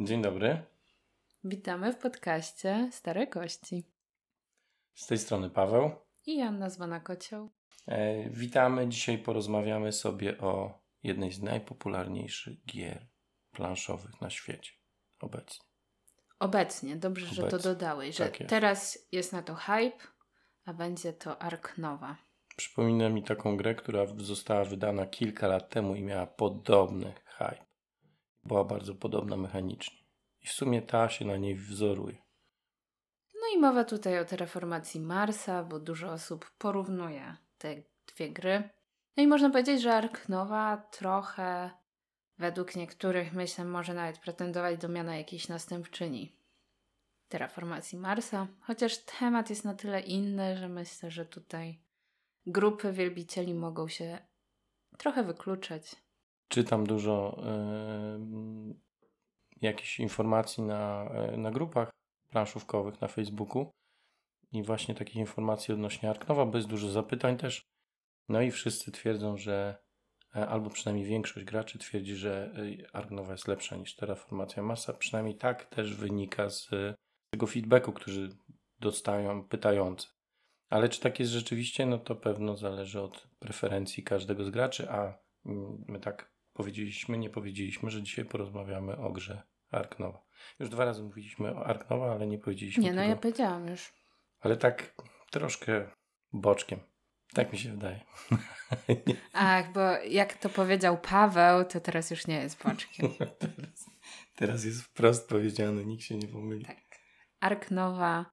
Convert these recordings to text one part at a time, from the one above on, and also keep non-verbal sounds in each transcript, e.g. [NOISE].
Dzień dobry. Witamy w podcaście Stare Kości. Z tej strony Paweł. I Janna zwana Kocioł. E, witamy. Dzisiaj porozmawiamy sobie o jednej z najpopularniejszych gier planszowych na świecie obecnie. Obecnie, dobrze, że to dodałeś, że tak jest. teraz jest na to hype, a będzie to Ark Nowa. Przypomina mi taką grę, która została wydana kilka lat temu i miała podobny hype. Była bardzo podobna mechanicznie. I w sumie ta się na niej wzoruje. No i mowa tutaj o terraformacji Marsa, bo dużo osób porównuje te dwie gry. No i można powiedzieć, że Ark Nowa trochę według niektórych myślę może nawet pretendować do miana jakiejś następczyni terraformacji Marsa, chociaż temat jest na tyle inny, że myślę, że tutaj grupy wielbicieli mogą się trochę wykluczać. Czytam dużo yy, jakichś informacji na, yy, na grupach planszówkowych na Facebooku i właśnie takich informacji odnośnie Arknowa, bo jest dużo zapytań też. No i wszyscy twierdzą, że e, albo przynajmniej większość graczy twierdzi, że e, Arknowa jest lepsza niż Terraformacja Marsa. Przynajmniej tak też wynika z tego feedbacku, który dostają pytający. Ale czy tak jest rzeczywiście, no to pewno zależy od preferencji każdego z graczy, a mm, my tak powiedzieliśmy, nie powiedzieliśmy, że dzisiaj porozmawiamy o grze Arknowa. Już dwa razy mówiliśmy o Arknowa, ale nie powiedzieliśmy Nie, no tego. ja powiedziałam już. Ale tak troszkę boczkiem. Tak mi się wydaje. [LAUGHS] Ach, bo jak to powiedział Paweł, to teraz już nie jest boczkiem. [LAUGHS] teraz, teraz jest wprost powiedziane, nikt się nie pomyli. Tak. Ark Nowa,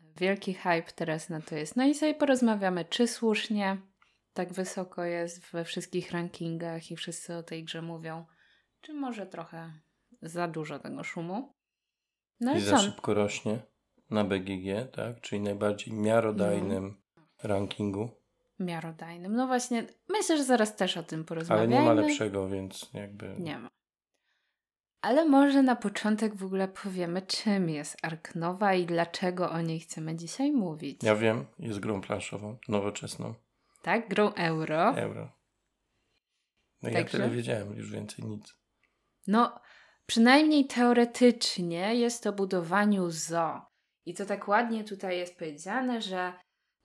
wielki hype teraz na to jest. No i sobie porozmawiamy, czy słusznie tak wysoko jest we wszystkich rankingach i wszyscy o tej grze mówią, czy może trochę za dużo tego szumu. No I za szybko rośnie na BGG, tak? Czyli najbardziej miarodajnym no. rankingu. Miarodajnym. No właśnie, myślę, że zaraz też o tym porozmawiamy. Ale nie ma lepszego, więc jakby... Nie ma. Ale może na początek w ogóle powiemy, czym jest Ark Nowa i dlaczego o niej chcemy dzisiaj mówić. Ja wiem, jest grą planszową, nowoczesną. Tak, grą euro. Euro. No Także? ja tyle wiedziałem, już więcej nic. No, przynajmniej teoretycznie jest to budowaniu zoo. I to tak ładnie tutaj jest powiedziane, że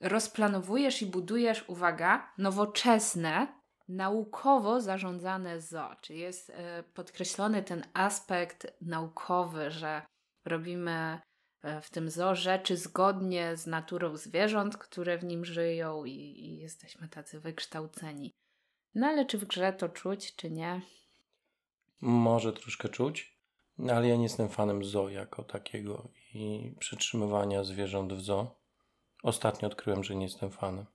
rozplanowujesz i budujesz, uwaga, nowoczesne, naukowo zarządzane zoo. Czyli jest e, podkreślony ten aspekt naukowy, że robimy w tym zoo rzeczy zgodnie z naturą zwierząt, które w nim żyją i, i jesteśmy tacy wykształceni. No ale czy w grze to czuć, czy nie? Może troszkę czuć, ale ja nie jestem fanem zoo jako takiego i przytrzymywania zwierząt w zoo. Ostatnio odkryłem, że nie jestem fanem,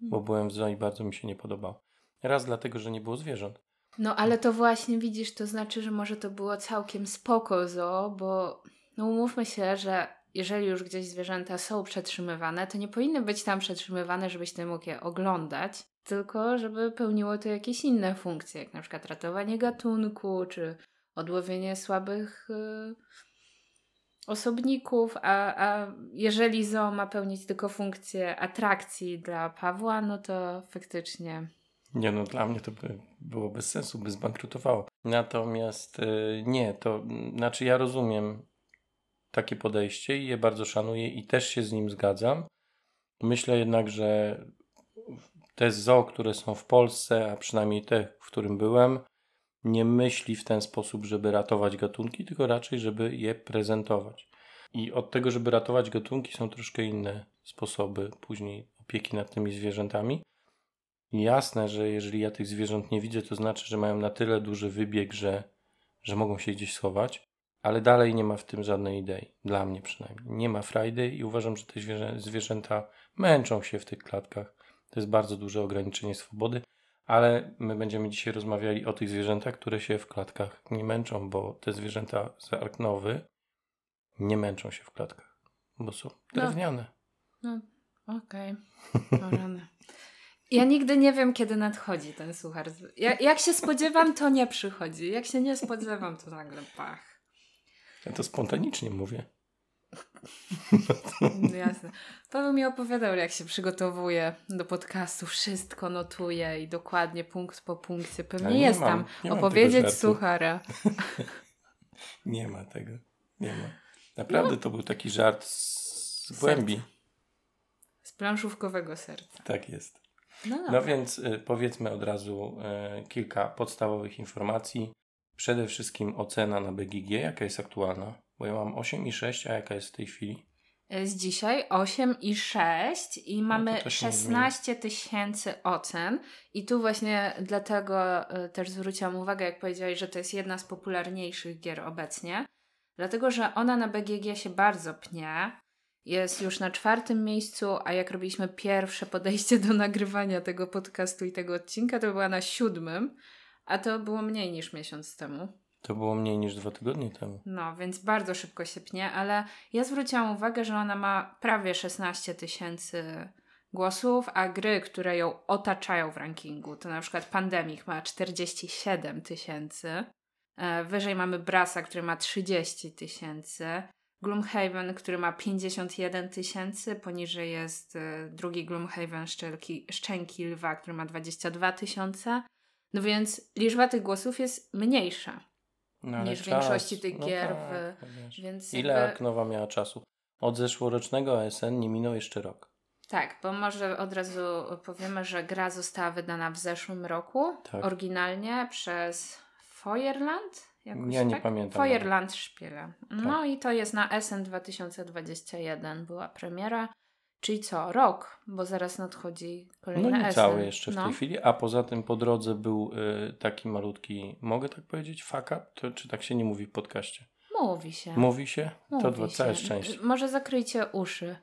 bo hmm. byłem w zoo i bardzo mi się nie podobało. Raz dlatego, że nie było zwierząt. No ale to właśnie widzisz, to znaczy, że może to było całkiem spoko zoo, bo no umówmy się, że jeżeli już gdzieś zwierzęta są przetrzymywane, to nie powinny być tam przetrzymywane, żebyś ty mógł je oglądać, tylko żeby pełniło to jakieś inne funkcje, jak na przykład ratowanie gatunku, czy odłowienie słabych y, osobników, a, a jeżeli zoo ma pełnić tylko funkcję atrakcji dla Pawła, no to faktycznie nie no, dla mnie to by było bez sensu, by zbankrutowało. Natomiast yy, nie, to znaczy ja rozumiem takie podejście i je bardzo szanuję i też się z nim zgadzam. Myślę jednak, że te zoo, które są w Polsce, a przynajmniej te, w którym byłem, nie myśli w ten sposób, żeby ratować gatunki, tylko raczej, żeby je prezentować. I od tego, żeby ratować gatunki, są troszkę inne sposoby później opieki nad tymi zwierzętami. Jasne, że jeżeli ja tych zwierząt nie widzę, to znaczy, że mają na tyle duży wybieg, że, że mogą się gdzieś schować, ale dalej nie ma w tym żadnej idei. Dla mnie przynajmniej. Nie ma frajdy i uważam, że te zwierzę, zwierzęta męczą się w tych klatkach. To jest bardzo duże ograniczenie swobody, ale my będziemy dzisiaj rozmawiali o tych zwierzętach, które się w klatkach nie męczą, bo te zwierzęta z Arknowy nie męczą się w klatkach, bo są no. drewniane. No, no okej. Okay. Ja nigdy nie wiem, kiedy nadchodzi ten suchar. Ja, jak się spodziewam, to nie przychodzi. Jak się nie spodziewam, to nagle pach. Ja to spontanicznie mówię. No jasne. Paweł mi opowiadał, jak się przygotowuje do podcastu, wszystko notuje i dokładnie punkt po punkcie. Pewnie jest mam, tam opowiedzieć suchara. [LAUGHS] Nie ma tego. Nie ma. Naprawdę to był taki żart z głębi. Z planszówkowego serca. Tak jest. No, No więc y, powiedzmy od razu y, kilka podstawowych informacji. Przede wszystkim ocena na BGG, jaka jest aktualna? Bo ja mam 8,6, a jaka jest w tej chwili? Z dzisiaj 8 i 6 i mamy No to się nie 16 tysięcy ocen. I tu właśnie dlatego y, też zwróciłam uwagę, jak powiedziałeś, że to jest jedna z popularniejszych gier obecnie. Dlatego, że ona na BGG się bardzo pnie. Jest już na czwartym miejscu, a jak robiliśmy pierwsze podejście do nagrywania tego podcastu i tego odcinka, to była na siódmym, a to było mniej niż miesiąc temu. To było mniej niż dwa tygodnie temu. No, więc bardzo szybko się pnie, ale ja zwróciłam uwagę, że ona ma prawie 16 tysięcy głosów, a gry, które ją otaczają w rankingu, to na przykład Pandemic ma 47 tysięcy, e, wyżej mamy Brasa, który ma 30 tysięcy, Gloomhaven, który ma 51 tysięcy, poniżej jest e, drugi Gloomhaven Szczelki, Szczęki Lwa, który ma 22 tysiące. No więc liczba tych głosów jest mniejsza. No, Niż w większości tych gier w- no wiesz. Więc Ile jakby- Arknowa miała czasu? Od zeszłorocznego ASN nie minął jeszcze rok. Tak, bo może od razu powiemy, że gra została wydana w zeszłym roku, Tak. oryginalnie przez Feuerland? Jakoś Ja nie tak? pamiętam Feuerland Spiele. No Tak. i to jest na SN 2021 była premiera, czyli co, rok, bo zaraz nadchodzi No kolejny nie cały jeszcze w no. tej chwili, a poza tym po drodze był y, taki malutki, mogę tak powiedzieć, fuck up? To, czy tak się nie mówi w podcaście? Mówi się. Mówi się? Mówi to dwa, całe szczęście. Może zakryjcie uszy.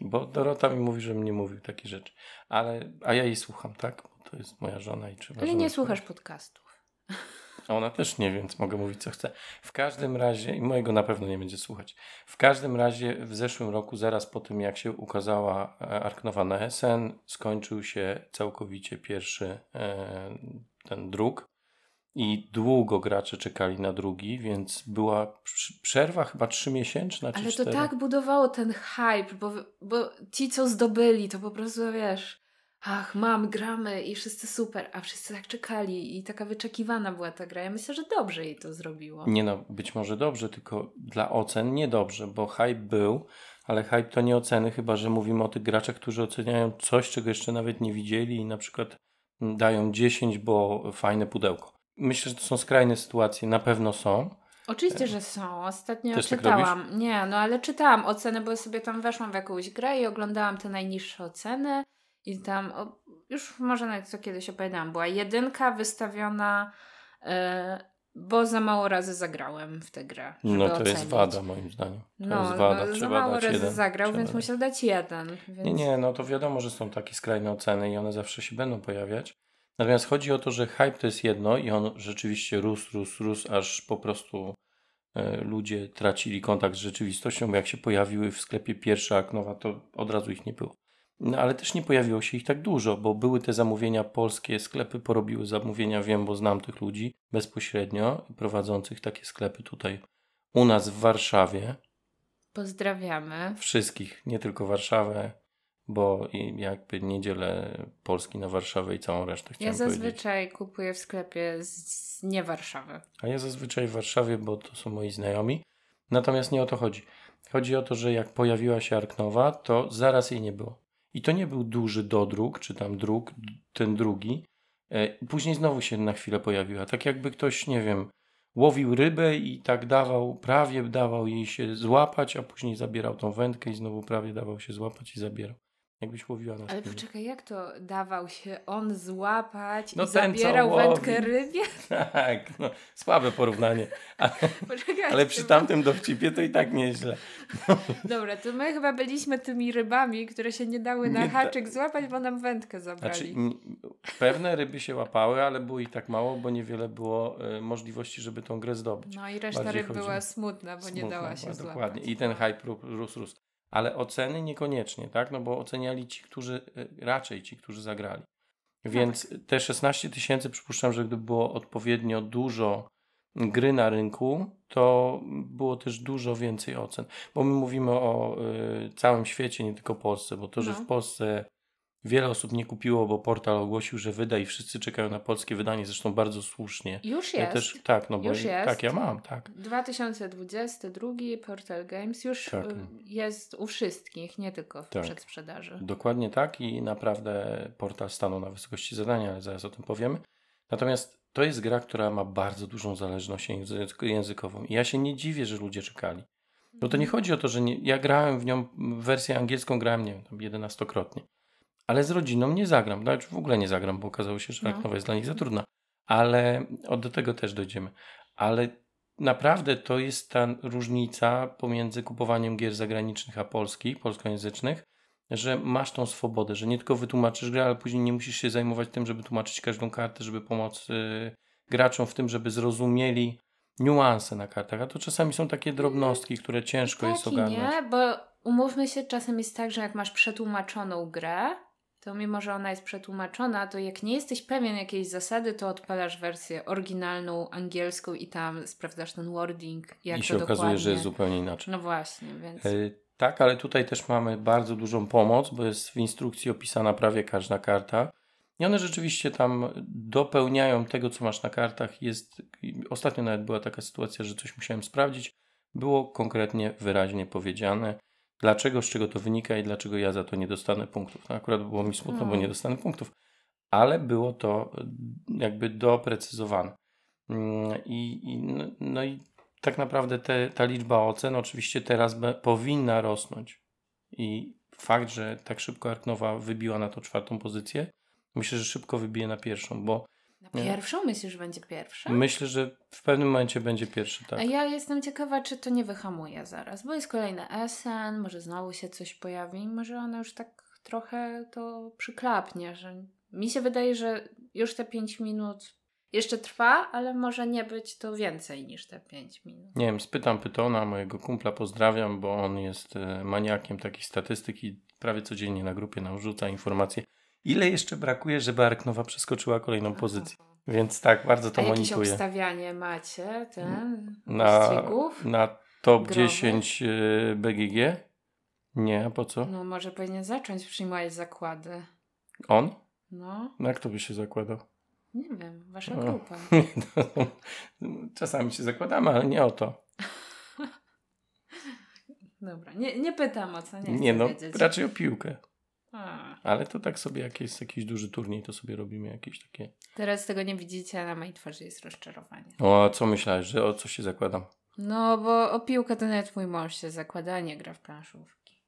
Bo Dorota mi mówi, że mnie mówił takie rzeczy. Ale, a ja jej słucham, tak? Bo to jest moja żona i trzeba Ale nie słuchasz podcastów. [LAUGHS] A ona też nie, więc mogę mówić co chcę. W każdym razie, i mojego na pewno nie będzie słuchać. W każdym razie w zeszłym roku, zaraz po tym jak się ukazała e, Arknowa na SN, skończył się całkowicie pierwszy e, ten druk. I długo gracze czekali na drugi, więc była przerwa chyba trzymiesięczna czy Ale to cztery. tak budowało ten hype, bo, bo ci, co zdobyli, to po prostu wiesz, ach, mam, gramy i wszyscy super, a wszyscy tak czekali i taka wyczekiwana była ta gra. Ja myślę, że dobrze jej to zrobiło. Nie no, być może dobrze, tylko dla ocen niedobrze, bo hype był, ale hype to nie oceny, chyba że mówimy o tych graczach, którzy oceniają coś, czego jeszcze nawet nie widzieli i na przykład dają 10, bo fajne pudełko. Myślę, że to są skrajne sytuacje, na pewno są. Oczywiście, że są. Ostatnio Też tak czytałam. nie, no ale czytałam oceny, bo sobie tam weszłam w jakąś grę i oglądałam te najniższe oceny. I tam, o, już może nawet co kiedyś opowiadałam, była jedynka wystawiona, e, bo za mało razy zagrałem w tę grę. No to jest ocenić. wada moim zdaniem. To No, jest wada, no za trzeba mało dać razy jeden. zagrał, Trzeba więc dać. musiał dać jeden. Więc... Nie, nie, no to wiadomo, że są takie skrajne oceny i one zawsze się będą pojawiać. Natomiast chodzi o to, że hype to jest jedno i on rzeczywiście rósł, rósł, rósł, aż po prostu e, ludzie tracili kontakt z rzeczywistością, bo jak się pojawiły w sklepie pierwsze Aknowa, to od razu ich nie było. No ale też nie pojawiło się ich tak dużo, bo były te zamówienia polskie, sklepy porobiły zamówienia, wiem, bo znam tych ludzi bezpośrednio prowadzących takie sklepy tutaj u nas w Warszawie. Pozdrawiamy. Wszystkich, nie tylko Warszawę, bo i jakby nie dzielę Polski na Warszawę i całą resztę Ja chciałem powiedzieć. zazwyczaj kupuję w sklepie z, z nie Warszawy. A ja zazwyczaj w Warszawie, bo to są moi znajomi. Natomiast nie o to chodzi. Chodzi o to, że jak pojawiła się Arknowa, to zaraz jej nie było. I to nie był duży dodruk, czy tam druk, ten drugi. E, Później znowu się na chwilę pojawiła. Tak jakby ktoś, nie wiem, łowił rybę i tak dawał, prawie dawał jej się złapać, a później zabierał tą wędkę i znowu prawie dawał się złapać i zabierał. Jakbyś łowiła na Ale spinning. poczekaj, jak to dawał się on złapać No i ten, zabierał wędkę rybie? [LAUGHS] Tak, no, słabe porównanie. [LAUGHS] Ale, ale przy tamtym dowcipie to i tak nieźle. [LAUGHS] Dobra, to my chyba byliśmy tymi rybami, które się nie dały na Nie haczyk złapać, bo nam wędkę zabrali. Znaczy, pewne ryby się łapały, ale było ich tak mało, bo niewiele było e, możliwości, żeby tą grę zdobyć. no i reszta bardziej ryb była smutna, bo nie Smutno dała się była, złapać. Dokładnie. I ten hype ró- rósł, rósł. Ale oceny niekoniecznie, tak? No bo oceniali ci, którzy, e, raczej ci, którzy zagrali. Więc te 16 tysięcy, przypuszczam, że gdyby było odpowiednio dużo gry na rynku, to było też dużo więcej ocen. Bo my mówimy o y, całym świecie, nie tylko Polsce, bo to, że No. w Polsce Wiele osób nie kupiło, bo portal ogłosił, że wyda i wszyscy czekają na polskie wydanie, zresztą bardzo słusznie. Już Ja jest. też, tak, no bo Już jest. tak, ja mam, tak. 2022 Portal Games już Tak. y, jest u wszystkich, nie tylko w Tak. przedsprzedaży. Dokładnie tak i naprawdę portal stanął na wysokości zadania, ale zaraz o tym powiemy. Natomiast to jest gra, która ma bardzo dużą zależność języ- językową i ja się nie dziwię, że ludzie czekali. No to nie chodzi o to, że nie, ja grałem w nią, wersję angielską grałem, nie wiem, tam 11-krotnie. Ale z rodziną nie zagram, nawet w ogóle nie zagram, bo okazało się, że No. Arknowa jest dla nich za trudna. Ale do tego też dojdziemy. Ale naprawdę to jest ta różnica pomiędzy kupowaniem gier zagranicznych a polskich, polskojęzycznych, że masz tą swobodę, że nie tylko wytłumaczysz grę, ale później nie musisz się zajmować tym, żeby tłumaczyć każdą kartę, żeby pomóc y, graczom w tym, żeby zrozumieli niuanse na kartach. A to czasami są takie drobnostki, które ciężko jest tak i ogarnąć. nie, bo umówmy się, czasem jest tak, że jak masz przetłumaczoną grę, to mimo, że ona jest przetłumaczona, to jak nie jesteś pewien jakiejś zasady, to odpalasz wersję oryginalną, angielską i tam sprawdzasz ten wording, jak I się okazuje, dokładnie. że jest zupełnie inaczej. No właśnie, więc... Y, Tak, ale tutaj też mamy bardzo dużą pomoc, bo jest w instrukcji opisana prawie każda karta. I one rzeczywiście tam dopełniają tego, co masz na kartach. Jest, ostatnio nawet była taka sytuacja, że coś musiałem sprawdzić. Było konkretnie, wyraźnie powiedziane, dlaczego, z czego to wynika i dlaczego ja za to nie dostanę punktów. No akurat było mi smutno, bo Hmm. nie dostanę punktów, ale było to y, jakby doprecyzowane. Mm, I, i, no- no i tak naprawdę te, ta liczba ocen oczywiście teraz be, powinna rosnąć. I fakt, że tak szybko Arknowa wybiła na to czwartą pozycję, myślę, że szybko wybije na pierwszą, bo Na pierwszą? Myślisz, że będzie pierwsza? myślę, że w pewnym momencie będzie pierwszy, tak. A ja jestem ciekawa, czy to nie wyhamuje zaraz, bo jest kolejny SN, może znowu się coś pojawi, może ona już tak trochę to przyklapnie, że mi się wydaje, że już te 5 minut jeszcze trwa, ale może nie być to więcej niż te 5 minut. Nie wiem, spytam Pytona, mojego kumpla, pozdrawiam, bo on jest e, maniakiem takich statystyk i prawie codziennie na grupie nam rzuca informacje, ile jeszcze brakuje, żeby Arknowa przeskoczyła kolejną pozycję. Więc tak, bardzo to A jakieś monituję. obstawianie macie, ten, Na, na top Growych? 10 y, BGG? Nie, a po co? No może powinien zacząć przyjmować zakłady. On? No, No jak to by się zakładał? nie wiem, wasza O. grupa. No, [LAUGHS] Czasami się zakładamy, ale nie o to. [LAUGHS] Dobra, nie, nie pytam o co, nie Nie, no, wiedzieć. raczej o piłkę. Ale to tak sobie, jak jest jakiś duży turniej, to sobie robimy jakieś takie... Teraz tego nie widzicie, a na mojej twarzy jest rozczarowanie. O, a co myślałeś, że o co się zakładam? No, bo o piłkę to nawet mój mąż się zakłada, nie gra w planszówki.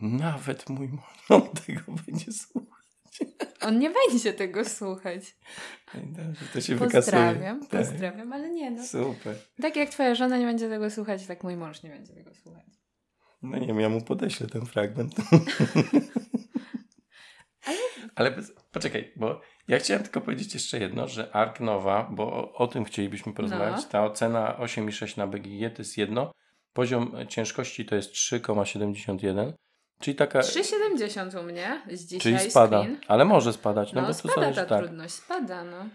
Nawet mój mąż on [LAUGHS] tego będzie słuchał. On nie będzie tego słuchać. Dobrze, To się wykasuje. Pozdrawiam, Tak. pozdrawiam, ale nie no. Super. Tak jak twoja żona nie będzie tego słuchać, tak mój mąż nie będzie tego słuchać. No nie wiem, ja mu podeślę ten fragment. [LAUGHS] Ale bez, poczekaj, bo ja chciałem tylko powiedzieć jeszcze jedno, że Ark Nowa, bo o, o tym chcielibyśmy porozmawiać, No. ta ocena 8,6 na BGG to jest jedno, poziom ciężkości to jest 3,71, czyli taka, 3,70 u mnie z dzisiaj czyli spada, screen. ale może spadać, no, No, bo to spada zależy ta tak. trudność, spada no.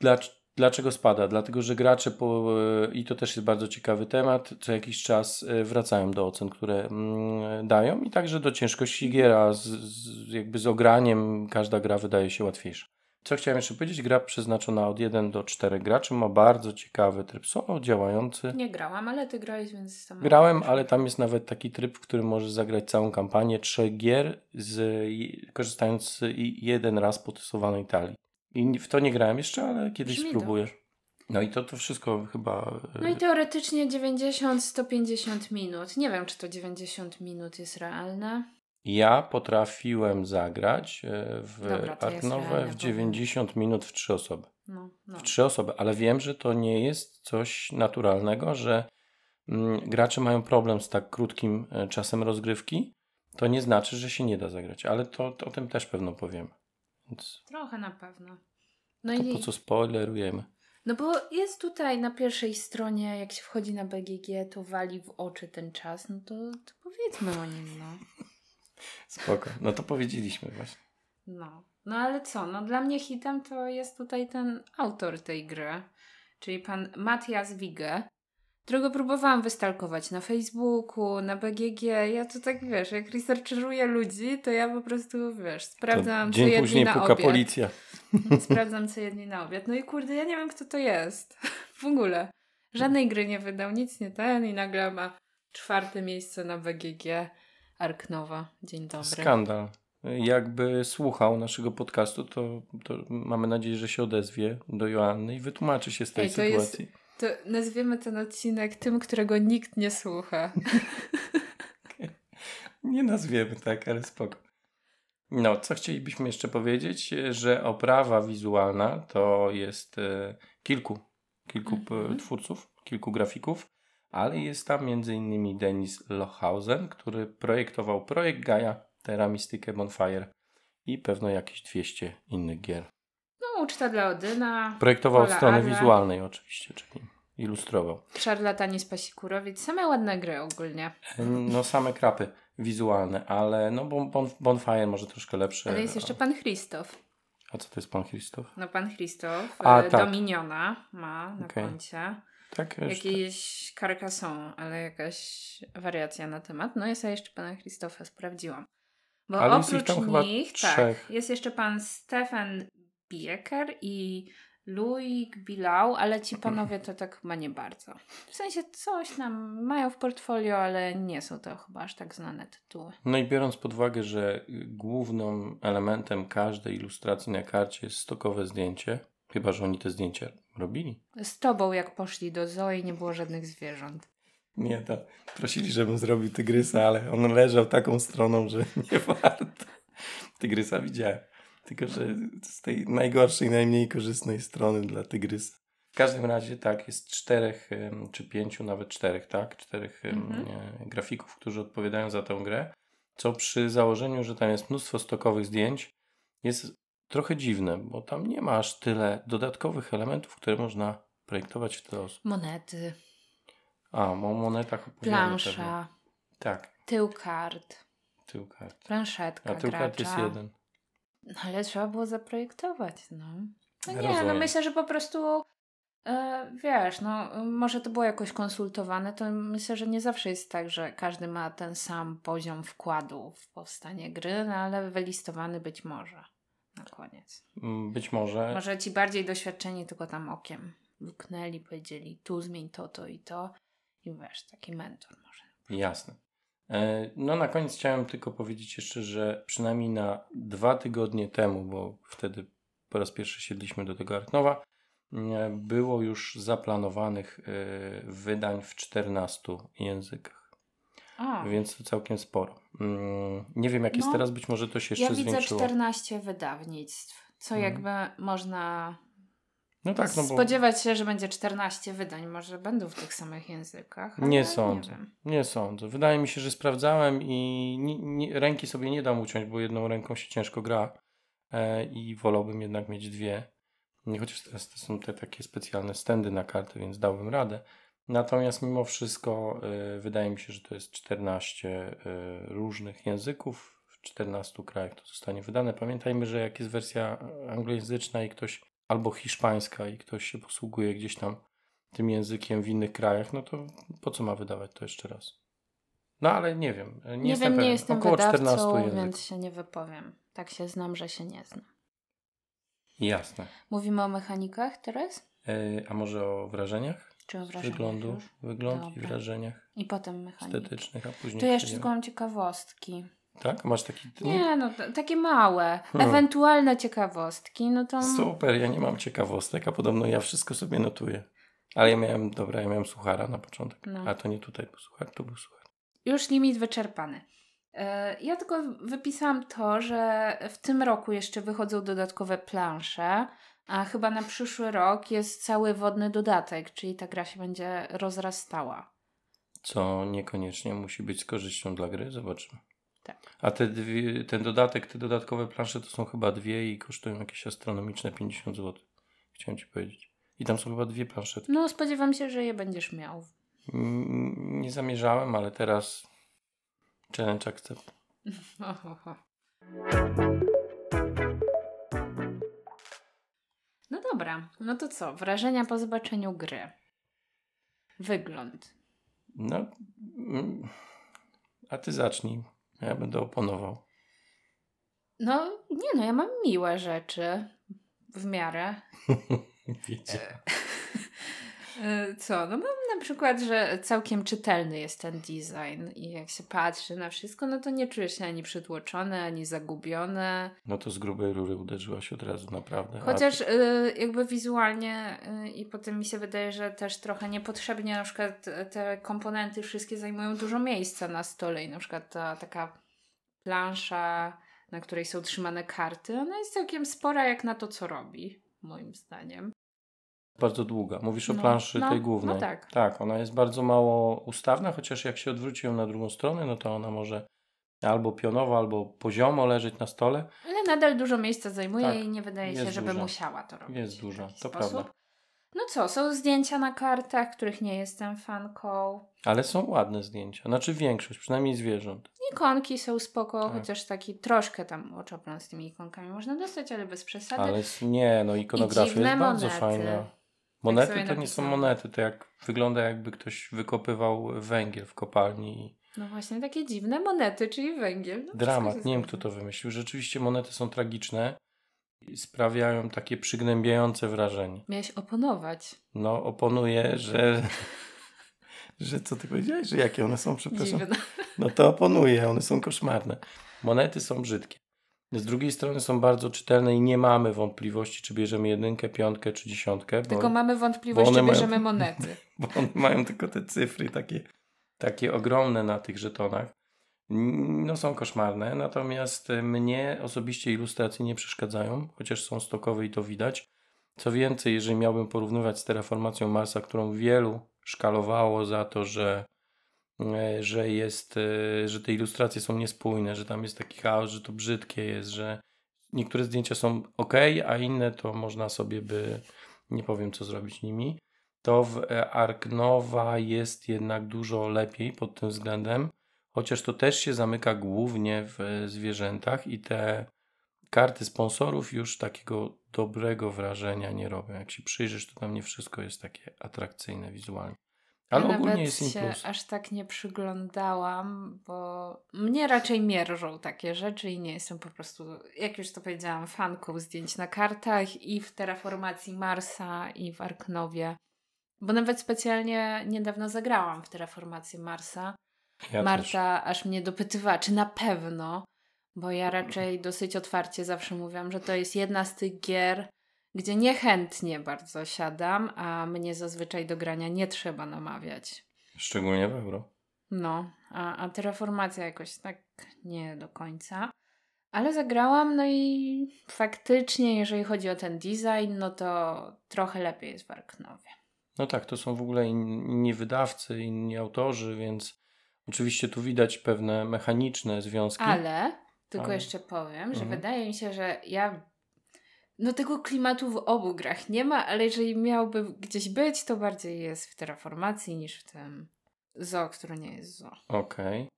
Dlacz, dlaczego spada? Dlatego, że gracze, po, i to też jest bardzo ciekawy temat, co jakiś czas e, wracają do ocen, które mm, dają i także do ciężkości gier, a z, z, jakby z ograniem każda gra wydaje się łatwiejsza. Co chciałem jeszcze powiedzieć, gra przeznaczona od 1 do 4 graczy ma bardzo ciekawy tryb solo działający. Nie grałam, ale ty grałeś, więc tam... Grałem, ale tam jest nawet taki tryb, w którym możesz zagrać całą kampanię trzech gier, z, korzystając jeden raz potestowanej talii. I w to nie grałem jeszcze, ale kiedyś Brzmi spróbuję. No i to, to wszystko chyba. e, No i teoretycznie 90-150 minut. Nie wiem, czy to 90 minut jest realne. Ja potrafiłem zagrać e, w Dobra, w bo- 90 minut w trzy osoby. No, no. W trzy osoby, ale wiem, że to nie jest coś naturalnego, że mm, gracze mają problem z tak krótkim e, czasem rozgrywki. To nie znaczy, że się nie da zagrać, ale to, to o tym też pewno powiem. Więc Trochę na pewno. No to i po co spoilerujemy? No bo jest tutaj na pierwszej stronie, jak się wchodzi na BGG, to wali w oczy ten czas, no to, to powiedzmy o nim, no. [LAUGHS] Spoko. No to powiedzieliśmy właśnie. No. No ale co, no dla mnie hitem to jest tutaj ten autor tej gry, czyli pan Matthias Wigge. Którego próbowałam wystalkować na Facebooku, na BGG. Ja to tak, wiesz, jak researcheruję ludzi, to ja po prostu, wiesz, sprawdzam, to co jedni później na puka obiad. policja. [LAUGHS] Sprawdzam, co jedni na obiad. No i kurde, ja nie wiem, kto to jest. [LAUGHS] w ogóle. Żadnej gry nie wydał, nic nie ten i nagle ma czwarte miejsce na BGG. Arknowa. Dzień dobry. Skandal. Jakby słuchał naszego podcastu, to, to mamy nadzieję, że się odezwie do Joanny i wytłumaczy się z tej Ej, to jest- sytuacji. To nazwiemy ten odcinek tym, którego nikt nie słucha. [LAUGHS] Nie nazwiemy tak, ale spoko. No, co chcielibyśmy jeszcze powiedzieć, że oprawa wizualna to jest e, kilku, kilku p- Mhm. twórców, kilku grafików, ale jest tam między innymi Denis Lohausen, który projektował projekt Gaia, Terra Mystica Bonfire i pewno jakieś 200 innych gier. Uczta dla Odyna, Projektował od Pola strony Arra. wizualnej oczywiście, czyli ilustrował. Szarlatani z Pasikurowic. Same ładne gry ogólnie. No same krapy wizualne, ale no bon, bon, Bonfire może troszkę lepsze. Ale jest jeszcze pan Christoph. A co to jest pan Krzysztof? No, pan Christoph A, e, tak. Dominiona ma na Okej. koncie. Tak, jeszcze. Jakieś Carcassonne, ale jakaś wariacja na temat. No ja sobie jeszcze pana Christopha sprawdziłam. Bo Ale jest oprócz nich, trzech. tak, jest jeszcze pan Stefan Bieker i Louis Bilał, ale ci panowie to tak chyba nie bardzo. W sensie coś nam mają w portfolio, ale nie są to chyba aż tak znane tytuły. No i biorąc pod uwagę, że głównym elementem każdej ilustracji na karcie jest stokowe zdjęcie, chyba że oni te zdjęcia robili. Z tobą jak poszli do Zoe nie było żadnych zwierząt. Nie, to prosili, żebym zrobił tygrysa, ale on leżał taką stroną, że [LAUGHS] nie warto. Tygrysa widziałem. Tylko, że z tej najgorszej, najmniej korzystnej strony dla tygrysa. W każdym razie tak, jest czterech czy pięciu, nawet czterech, tak? Czterech Mhm. grafików, którzy odpowiadają za tę grę. Co przy założeniu, że tam jest mnóstwo stokowych zdjęć, jest trochę dziwne, bo tam nie ma aż tyle dodatkowych elementów, które można projektować w ten. Monety, A, o monetach pewnie. plansza, Tak, tył kart, tył kart. planszetka A tył kart jest jeden. No, ale trzeba było zaprojektować, no. No nie, Rozumiem. no myślę, że po prostu e, wiesz, no może to było jakoś konsultowane, to myślę, że nie zawsze jest tak, że każdy ma ten sam poziom wkładu w powstanie gry, no ale wylistowany być może na koniec. Mm, Być może. Może ci bardziej doświadczeni tylko tam okiem luknęli, powiedzieli tu zmień to, to i to i wiesz, taki mentor może. Jasne. E, No na koniec chciałem tylko powiedzieć jeszcze, że przynajmniej na dwa tygodnie temu, bo wtedy po raz pierwszy siedliśmy do tego Arknowa, mm, było już zaplanowanych e, wydań w 14 językach, O, więc to całkiem sporo. Mm, Nie wiem jak jest No, teraz, być może to się jeszcze ja widzę zwiększyło. 14 wydawnictw, co Mhm. jakby można No tak, no bo Spodziewać się, że będzie 14 wydań, może będą w tych samych językach. Nie nie sądzę. wiem. Nie sądzę. Wydaje mi się, że sprawdzałem i ni, ni, ręki sobie nie dam uciąć, bo jedną ręką się ciężko gra e, i wolałbym jednak mieć dwie. Nie, Chociaż teraz to są te takie specjalne stędy na karty, więc dałbym radę. Natomiast mimo wszystko e, wydaje mi się, że to jest 14 e, różnych języków w 14 krajach to zostanie wydane. Pamiętajmy, że jak jest wersja anglojęzyczna i ktoś albo hiszpańska i ktoś się posługuje gdzieś tam tym językiem w innych krajach, no to po co ma wydawać to jeszcze raz? No ale nie wiem. Nie, Nie, jestem wiem, nie jestem Około 14 wydawcą, języków. więc się nie wypowiem. Tak się znam, że się nie znam. Jasne. Mówimy o mechanikach teraz? E, a może o wrażeniach? Czy o wrażeniach Wyglądu, już? wygląd i Dobra. wrażeniach I potem mechaniki. estetycznych, a później... To ja jeszcze tylko mam ciekawostki. Tak? Masz taki... Nie, no takie małe. Hmm. Ewentualne ciekawostki, no to... Super, ja nie mam ciekawostek, a podobno ja wszystko sobie notuję. Ale ja miałem, dobra, ja miałem suchara na początek. No. A to nie tutaj był suchar, to był suchar. Już limit wyczerpany. E, Ja tylko wypisałam to, że w tym roku jeszcze wychodzą dodatkowe plansze, a chyba na przyszły rok jest cały wodny dodatek, czyli ta gra się będzie rozrastała. Co niekoniecznie musi być z korzyścią dla gry, zobaczymy. Tak. A te dwie, ten dodatek, te dodatkowe plansze to są chyba dwie i kosztują jakieś astronomiczne 50 zł. Chciałem ci powiedzieć. I tam są chyba dwie plansze. No, spodziewam się, że je będziesz miał. Mm, Nie zamierzałem, ale teraz challenge accept. [LAUGHS] No dobra, no to co? Wrażenia po zobaczeniu gry. wygląd. No, mm, a ty zacznij. Ja będę oponował. No, nie no, ja mam miłe rzeczy w miarę. [LAUGHS] Wiecie. [LAUGHS] E, Co? No mam na przykład, że całkiem czytelny jest ten design i jak się patrzy na wszystko, no to nie czujesz się ani przytłoczony, ani zagubiony. No to z grubej rury uderzyłaś od razu, naprawdę. Chociaż y, jakby wizualnie y, i potem mi się wydaje, że też trochę niepotrzebnie na przykład te komponenty wszystkie zajmują dużo miejsca na stole i na przykład ta taka plansza, na której są trzymane karty, ona jest całkiem spora jak na to, co robi, moim zdaniem. Bardzo długa. Mówisz o No, planszy no, tej no głównej. tak. Tak, ona jest bardzo mało ustawna, chociaż jak się odwróci ją na drugą stronę, no to ona może albo pionowo, albo poziomo leżeć na stole. Ale nadal dużo miejsca zajmuje Tak, i nie wydaje się, żeby duża. musiała to robić. Jest duża, to sposób. prawda. No co, są zdjęcia na kartach, których nie jestem fanką. Ale są ładne zdjęcia. Znaczy większość, przynajmniej zwierząt. Ikonki są spoko, Tak. chociaż taki troszkę tam oczoplan z tymi ikonkami można dostać, ale bez przesady. Ale nie, no ikonografia jest bardzo monety. fajna. Monety to nie są monety, to jak wygląda jakby ktoś wykopywał węgiel w kopalni. No właśnie takie dziwne monety, czyli węgiel. No, Dramat, nie wiem kto to wymyślił. Rzeczywiście monety są tragiczne i sprawiają takie przygnębiające wrażenie. Miałeś oponować. No, oponuję, że. [LAUGHS] że co ty powiedziałeś? Że jakie one są, przepraszam? Dziwne. No to oponuję, one są koszmarne. Monety są brzydkie. Z drugiej strony są bardzo czytelne i nie mamy wątpliwości, czy bierzemy jedynkę, piątkę czy dziesiątkę, bo, Tylko mamy wątpliwość, czy one mają- bierzemy monety. [LAUGHS] bo one mają tylko te cyfry takie, takie ogromne na tych żetonach. No są koszmarne, natomiast e, mnie osobiście ilustracje nie przeszkadzają, chociaż są stokowe i to widać. Co więcej, jeżeli miałbym porównywać z terraformacją Marsa, którą wielu szkalowało za to, że, że jest, e, że te ilustracje są niespójne, że tam jest taki chaos, że to brzydkie jest, że niektóre zdjęcia są ok, a inne to można sobie by, nie powiem co zrobić nimi, to w e, Ark Nova jest jednak dużo lepiej pod tym względem, chociaż to też się zamyka głównie w e, zwierzętach i te karty sponsorów już takiego dobrego wrażenia nie robią. Jak się przyjrzysz, to tam nie wszystko jest takie atrakcyjne wizualnie. Ale ja ogólnie nawet jest im się plus. aż tak nie przyglądałam, bo mnie raczej mierzą takie rzeczy i nie jestem po prostu, jak już to powiedziałam, fanką zdjęć na kartach i w terraformacji Marsa i w Arknowie. Bo nawet specjalnie niedawno zagrałam w terraformację Marsa. Ja Marta aż mnie dopytywała, czy na pewno, bo ja raczej dosyć otwarcie zawsze mówiłam, że to jest jedna z tych gier, gdzie niechętnie bardzo siadam, a mnie zazwyczaj do grania nie trzeba namawiać. Szczególnie w euro. No, a, a terraformacja jakoś tak nie do końca. Ale zagrałam, no i faktycznie, jeżeli chodzi o ten design, no to trochę lepiej jest w Arknowie. No tak, to są w ogóle in- inni wydawcy, inni autorzy, więc oczywiście tu widać pewne mechaniczne związki. Ale, tylko Ale- jeszcze powiem, że Mhm. wydaje mi się, że ja. No tego klimatu w obu grach nie ma, ale jeżeli miałby gdzieś być, to bardziej jest w terraformacji niż w tym zoo, który nie jest zoo. Okej.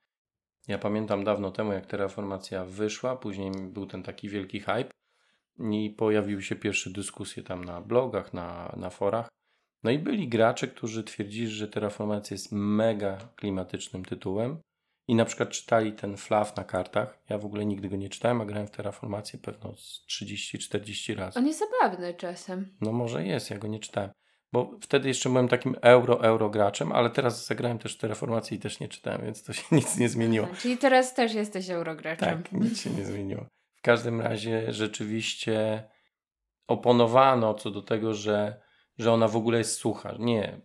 Ja pamiętam dawno temu, jak Terraformacja wyszła, później był ten taki wielki hype i pojawiły się pierwsze dyskusje tam na blogach, na, na forach. No i byli gracze, którzy twierdzili, że Terraformacja jest mega klimatycznym tytułem i na przykład czytali ten flaw na kartach. Ja w ogóle nigdy go nie czytałem, a grałem w Terraformację pewno z 30-40 razy. On jest zabawny czasem. No może jest, ja go nie czytałem. Bo wtedy jeszcze byłem takim euro-euro graczem, ale teraz zagrałem też w Terraformację i też nie czytałem, więc to się [LAUGHS] nic nie zmieniło. Czyli teraz też jesteś eurograczem. Tak, [LAUGHS] nic się nie zmieniło. W każdym razie rzeczywiście oponowano co do tego, że, że ona w ogóle jest sucha. Nie.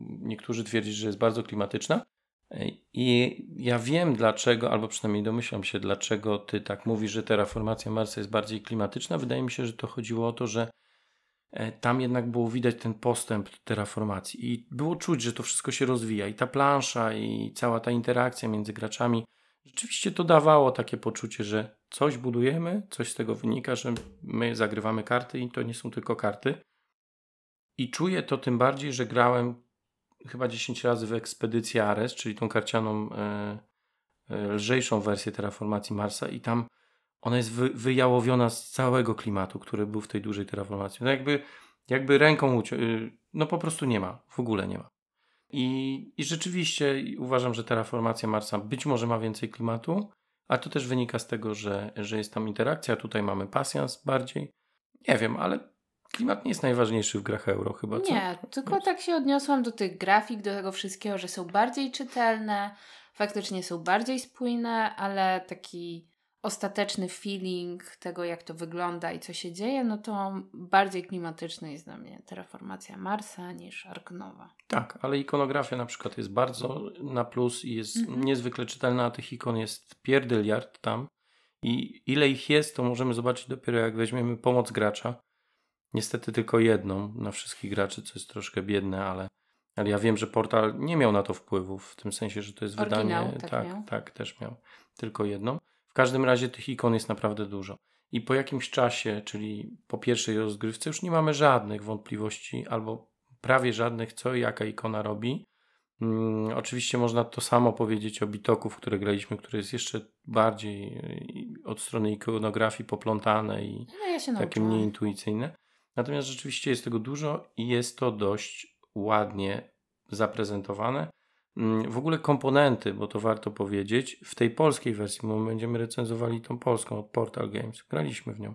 Niektórzy twierdzili, że jest bardzo klimatyczna. I ja wiem dlaczego, albo przynajmniej domyślam się, dlaczego ty tak mówisz, że terraformacja Marsa jest bardziej klimatyczna. Wydaje mi się, że to chodziło o to, że e, tam jednak było widać ten postęp terraformacji i było czuć, że to wszystko się rozwija i ta plansza i cała ta interakcja między graczami rzeczywiście to dawało takie poczucie, że coś budujemy, coś z tego wynika, że my zagrywamy karty i to nie są tylko karty. I czuję to tym bardziej, że grałem chyba 10 razy w Ekspedycję Ares, czyli tą karcianą e, e, lżejszą wersję terraformacji Marsa i tam ona jest wy, wyjałowiona z całego klimatu, który był w tej dużej terraformacji. No jakby, jakby ręką uciął, no po prostu nie ma, w ogóle nie ma. I, I rzeczywiście uważam, że terraformacja Marsa być może ma więcej klimatu, a to też wynika z tego, że, że jest tam interakcja. Tutaj mamy pasjans bardziej. Nie wiem, ale klimat nie jest najważniejszy w grach euro chyba. Co? Nie, tylko tak się odniosłam do tych grafik, do tego wszystkiego, że są bardziej czytelne, faktycznie są bardziej spójne, ale taki ostateczny feeling tego, jak to wygląda i co się dzieje, no to bardziej klimatyczny jest dla mnie terraformacja Marsa niż Ark Nova. Tak, ale ikonografia na przykład jest bardzo na plus i jest Mhm. niezwykle czytelna, a tych ikon jest pierdyliard tam. I ile ich jest, to możemy zobaczyć dopiero jak weźmiemy pomoc gracza. Niestety tylko jedną na wszystkich graczy, co jest troszkę biedne, ale, ale ja wiem, że portal nie miał na to wpływu, w tym sensie, że to jest Oryginał, wydanie. tak tak, tak, też miał. Tylko jedną. W każdym razie tych ikon jest naprawdę dużo. I po jakimś czasie, czyli po pierwszej rozgrywce, już nie mamy żadnych wątpliwości albo prawie żadnych, co i jaka ikona robi. Mm, oczywiście można to samo powiedzieć o Bitoku, w które graliśmy, które jest jeszcze bardziej y, od strony ikonografii poplątane i No ja takie mniej intuicyjne. Natomiast rzeczywiście jest tego dużo i jest to dość ładnie zaprezentowane. Mm, W ogóle komponenty, bo to warto powiedzieć, w tej polskiej wersji, bo my będziemy recenzowali tą polską od Portal Games. Graliśmy w nią,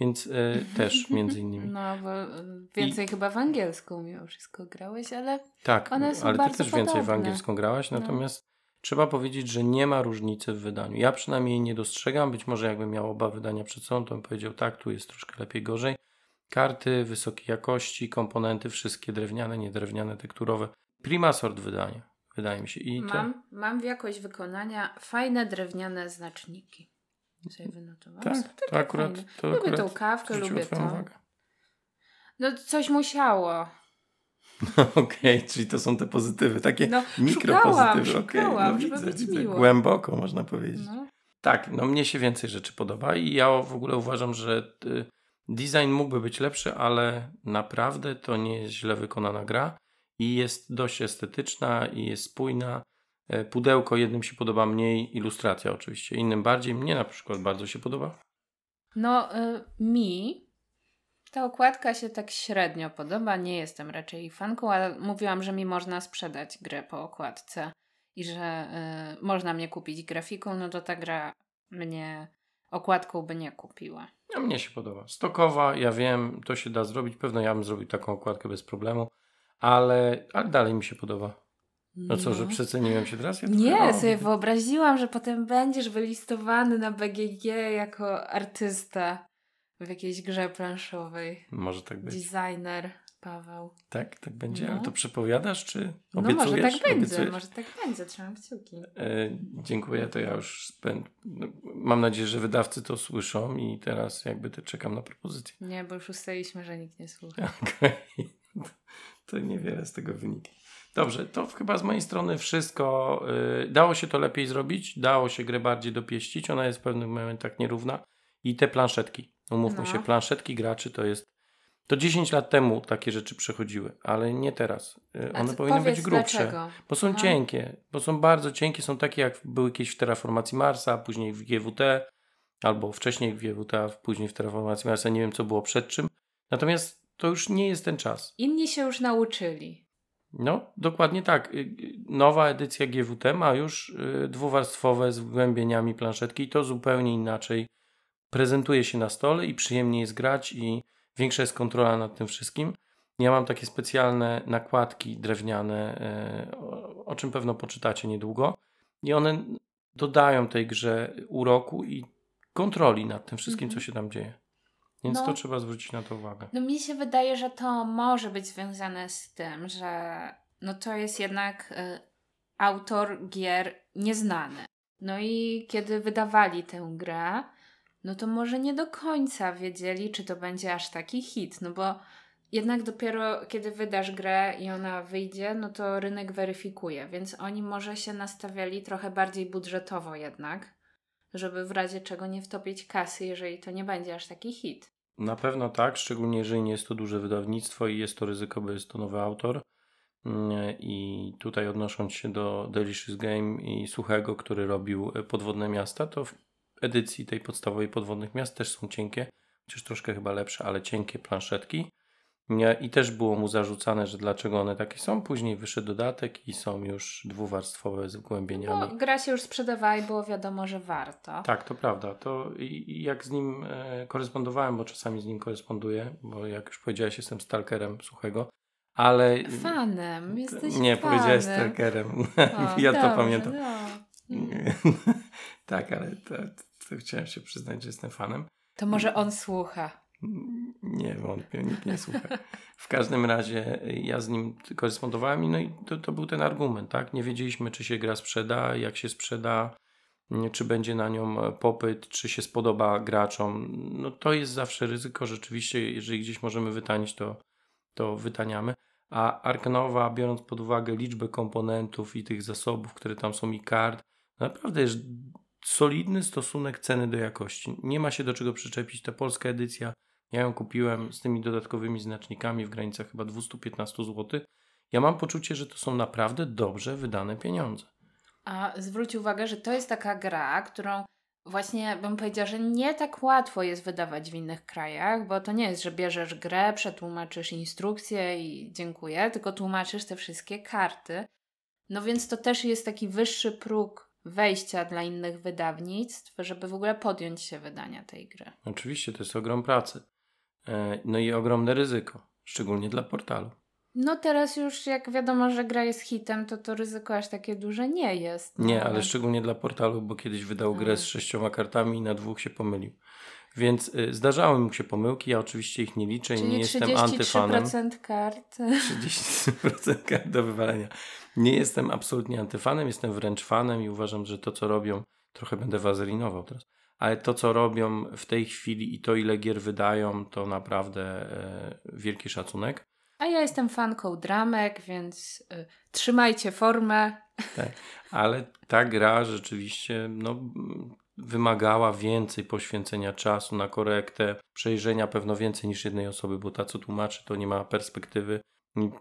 więc e, [LAUGHS] też między innymi. No, bo y, więcej chyba w angielską mimo wszystko grałeś, ale Tak, One są ale ty bardzo też więcej w podobne. angielską grałaś, No. natomiast trzeba powiedzieć, że nie ma różnicy w wydaniu. Ja przynajmniej nie dostrzegam, być może jakbym miał oba wydania przed sobą, to bym powiedział tak, tu jest troszkę lepiej, gorzej. Karty wysokiej jakości, komponenty wszystkie drewniane, niedrewniane, tekturowe. Prima sort wydania, wydaje mi się. I to, mam, mam w jakość wykonania fajne drewniane znaczniki. Sobie wynotowałam. tak, to takie akurat, fajne. to Lubię akurat tą kawkę, lubię to. uwagę. No coś musiało. [LAUGHS] Okej, czyli to są te pozytywy, takie No, mikropozytywy. szukałam, Okej, szukałam, no widzę, być widzę. miło. Głęboko można powiedzieć. No. Tak, no mnie się więcej rzeczy podoba i ja w ogóle uważam, że y, design mógłby być lepszy, ale naprawdę to nie jest źle wykonana gra i jest dość estetyczna i jest spójna. E, Pudełko jednym się podoba mniej, ilustracja oczywiście, innym bardziej. Mnie na przykład bardzo się podoba. No, y, mi ta okładka się tak średnio podoba. Nie jestem raczej fanką, ale mówiłam, że mi można sprzedać grę po okładce i że y, można mnie kupić grafiką, no to ta gra mnie okładką by nie kupiła. A mnie się podoba. Stokowa, ja wiem, to się da zrobić. Pewno ja bym zrobił taką okładkę bez problemu, ale, ale dalej mi się podoba. No co, że przeceniłem się teraz? Ja Nie, robię. sobie wyobraziłam, że potem będziesz wylistowany na BGG jako artysta w jakiejś grze planszowej. Może tak być. Designer Paweł. Tak, tak będzie. No. Ale to przepowiadasz, czy No obiecujesz? może tak będzie, Obiecujesz? może tak będzie, trzymam kciuki. E, dziękuję, to ja już spęd... no, mam nadzieję, że wydawcy to słyszą i teraz jakby to czekam na propozycję. Nie, bo już ustaliliśmy, że nikt nie słucha. [LAUGHS] Okej, to niewiele z tego wynika. Dobrze, to chyba z mojej strony wszystko. Y, Dało się to lepiej zrobić, dało się grę bardziej dopieścić, ona jest w pewnych momentach nierówna. I te planszetki, umówmy No. się, planszetki graczy to jest. To 10 lat temu takie rzeczy przechodziły, ale nie teraz. Y, A One powinny być grubsze. Dlaczego? Bo są Aha. cienkie, bo są bardzo cienkie, są takie jak były kiedyś w Terraformacji Marsa, później w GWT, albo wcześniej w GWT, a później w Terraformacji Marsa, nie wiem co było przed czym. Natomiast to już nie jest ten czas. Inni się już nauczyli. No, dokładnie tak. Y, y, Nowa edycja GWT ma już dwuwarstwowe z wgłębieniami planszetki i to zupełnie inaczej prezentuje się na stole i przyjemniej jest grać i większa jest kontrola nad tym wszystkim. Ja mam takie specjalne nakładki drewniane, e, o, czym pewno poczytacie niedługo i one dodają tej grze uroku i kontroli nad tym wszystkim, Mhm. co się tam dzieje. Więc No. to trzeba zwrócić na to uwagę. No mi się wydaje, że to może być związane z tym, że no to jest jednak y, autor gier nieznany. No i kiedy wydawali tę grę, no to może nie do końca wiedzieli, czy to będzie aż taki hit, no bo jednak dopiero kiedy wydasz grę i ona wyjdzie, no to rynek weryfikuje, więc oni może się nastawiali trochę bardziej budżetowo jednak, żeby w razie czego nie wtopić kasy, jeżeli to nie będzie aż taki hit. Na pewno tak, szczególnie jeżeli nie jest to duże wydawnictwo i jest to ryzyko, bo jest to nowy autor. Mm, I tutaj odnosząc się do Delicious Game i Suchego, który robił e, Podwodne Miasta, to edycji tej podstawowej Podwodnych Miast też są cienkie, chociaż troszkę chyba lepsze, ale cienkie planszetki. I też było mu zarzucane, że dlaczego one takie są. Później wyszedł dodatek i są już dwuwarstwowe z wgłębieniami. No, gra się już sprzedawała i było wiadomo, że warto. Tak, to prawda. To jak z nim e, korespondowałem, bo czasami z nim koresponduję, bo jak już powiedziałeś, jestem stalkerem suchego, ale... Fanem, jesteś Nie, fanem. powiedziałeś stalkerem. O, [LAUGHS] ja dobrze, to pamiętam. No. [LAUGHS] tak, ale to, to chciałem się przyznać, że jestem fanem. To może on słucha. Nie wątpię, nikt nie słucha. W każdym razie ja z nim korespondowałem i no i to, to był ten argument, tak? Nie wiedzieliśmy, czy się gra sprzeda, jak się sprzeda, czy będzie na nią popyt, czy się spodoba graczom. No to jest zawsze ryzyko, rzeczywiście, jeżeli gdzieś możemy wytanić, to, to wytaniamy. A Arknowa, biorąc pod uwagę liczbę komponentów i tych zasobów, które tam są i kart, naprawdę jest solidny stosunek ceny do jakości. Nie ma się do czego przyczepić. Ta polska edycja ja ją kupiłem z tymi dodatkowymi znacznikami w granicach chyba 215 zł. Ja mam poczucie, że to są naprawdę dobrze wydane pieniądze. A zwróć uwagę, że to jest taka gra, którą właśnie bym powiedziała, że nie tak łatwo jest wydawać w innych krajach, bo to nie jest, że bierzesz grę, przetłumaczysz instrukcję i dziękuję, tylko tłumaczysz te wszystkie karty. No więc to też jest taki wyższy próg wejścia dla innych wydawnictw, żeby w ogóle podjąć się wydania tej gry. Oczywiście, to jest ogrom pracy. E, no i ogromne ryzyko, szczególnie dla portalu. No teraz już jak wiadomo, że gra jest hitem, to to ryzyko aż takie duże nie jest. No, nie, ale szczególnie dla portalu, bo kiedyś wydał grę z sześcioma kartami i na dwóch się pomylił. Więc y, zdarzały mu się pomyłki, ja oczywiście ich nie liczę Czyli i nie jestem antyfanem. 33% kart. 33% kart do wywalenia. Nie jestem absolutnie antyfanem, jestem wręcz fanem i uważam, że to co robią, trochę będę wazelinował teraz, ale to co robią w tej chwili i to ile gier wydają, to naprawdę e, wielki szacunek. A ja jestem fanką dramek, więc y, trzymajcie formę. Tak, ale ta gra rzeczywiście no, wymagała więcej poświęcenia czasu na korektę, przejrzenia pewno więcej niż jednej osoby, bo ta co tłumaczy to nie ma perspektywy.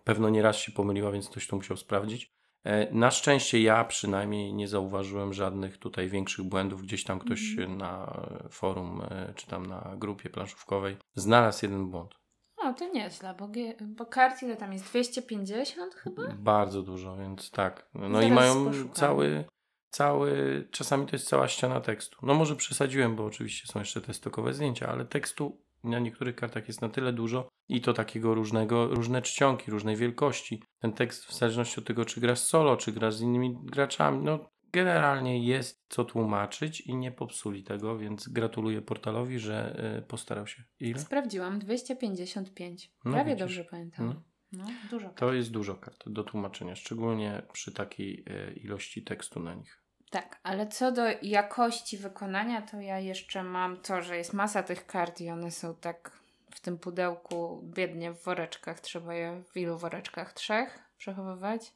Pewno nieraz się pomyliła, więc ktoś to musiał sprawdzić. E, na szczęście ja przynajmniej nie zauważyłem żadnych tutaj większych błędów. Gdzieś tam ktoś Mhm. na forum e, czy tam na grupie planszówkowej znalazł jeden błąd. O, to nieźle, bo, bo kart ile tam jest? 250 chyba? Bardzo dużo, więc tak. No Zaraz i mają poszukam. cały, cały, czasami to jest cała ściana tekstu. No może przesadziłem, bo oczywiście są jeszcze te stokowe zdjęcia, ale tekstu na niektórych kartach jest na tyle dużo i to takiego różnego, różne czcionki, różnej wielkości. Ten tekst w zależności od tego, czy grasz solo, czy grasz z innymi graczami, no generalnie jest co tłumaczyć i nie popsuli tego, więc gratuluję portalowi, że y, postarał się. Ile? Sprawdziłam, 255. No Prawie dobrze pamiętam. No. No, dużo. To jest dużo kart do tłumaczenia, szczególnie przy takiej y, ilości tekstu na nich. Tak, ale co do jakości wykonania, to ja jeszcze mam to, że jest masa tych kart i one są tak w tym pudełku biednie w woreczkach. Trzeba je w ilu woreczkach? Trzech przechowywać?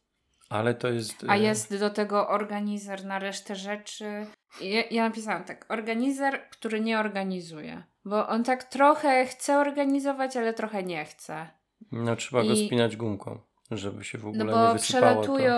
Ale to jest. A y, jest do tego organizer na resztę rzeczy. Ja, ja napisałam tak, organizer, który nie organizuje. Bo on tak trochę chce organizować, ale trochę nie chce. No trzeba go i- spinać gumką, żeby się w ogóle No nie bo wysypało. przelatują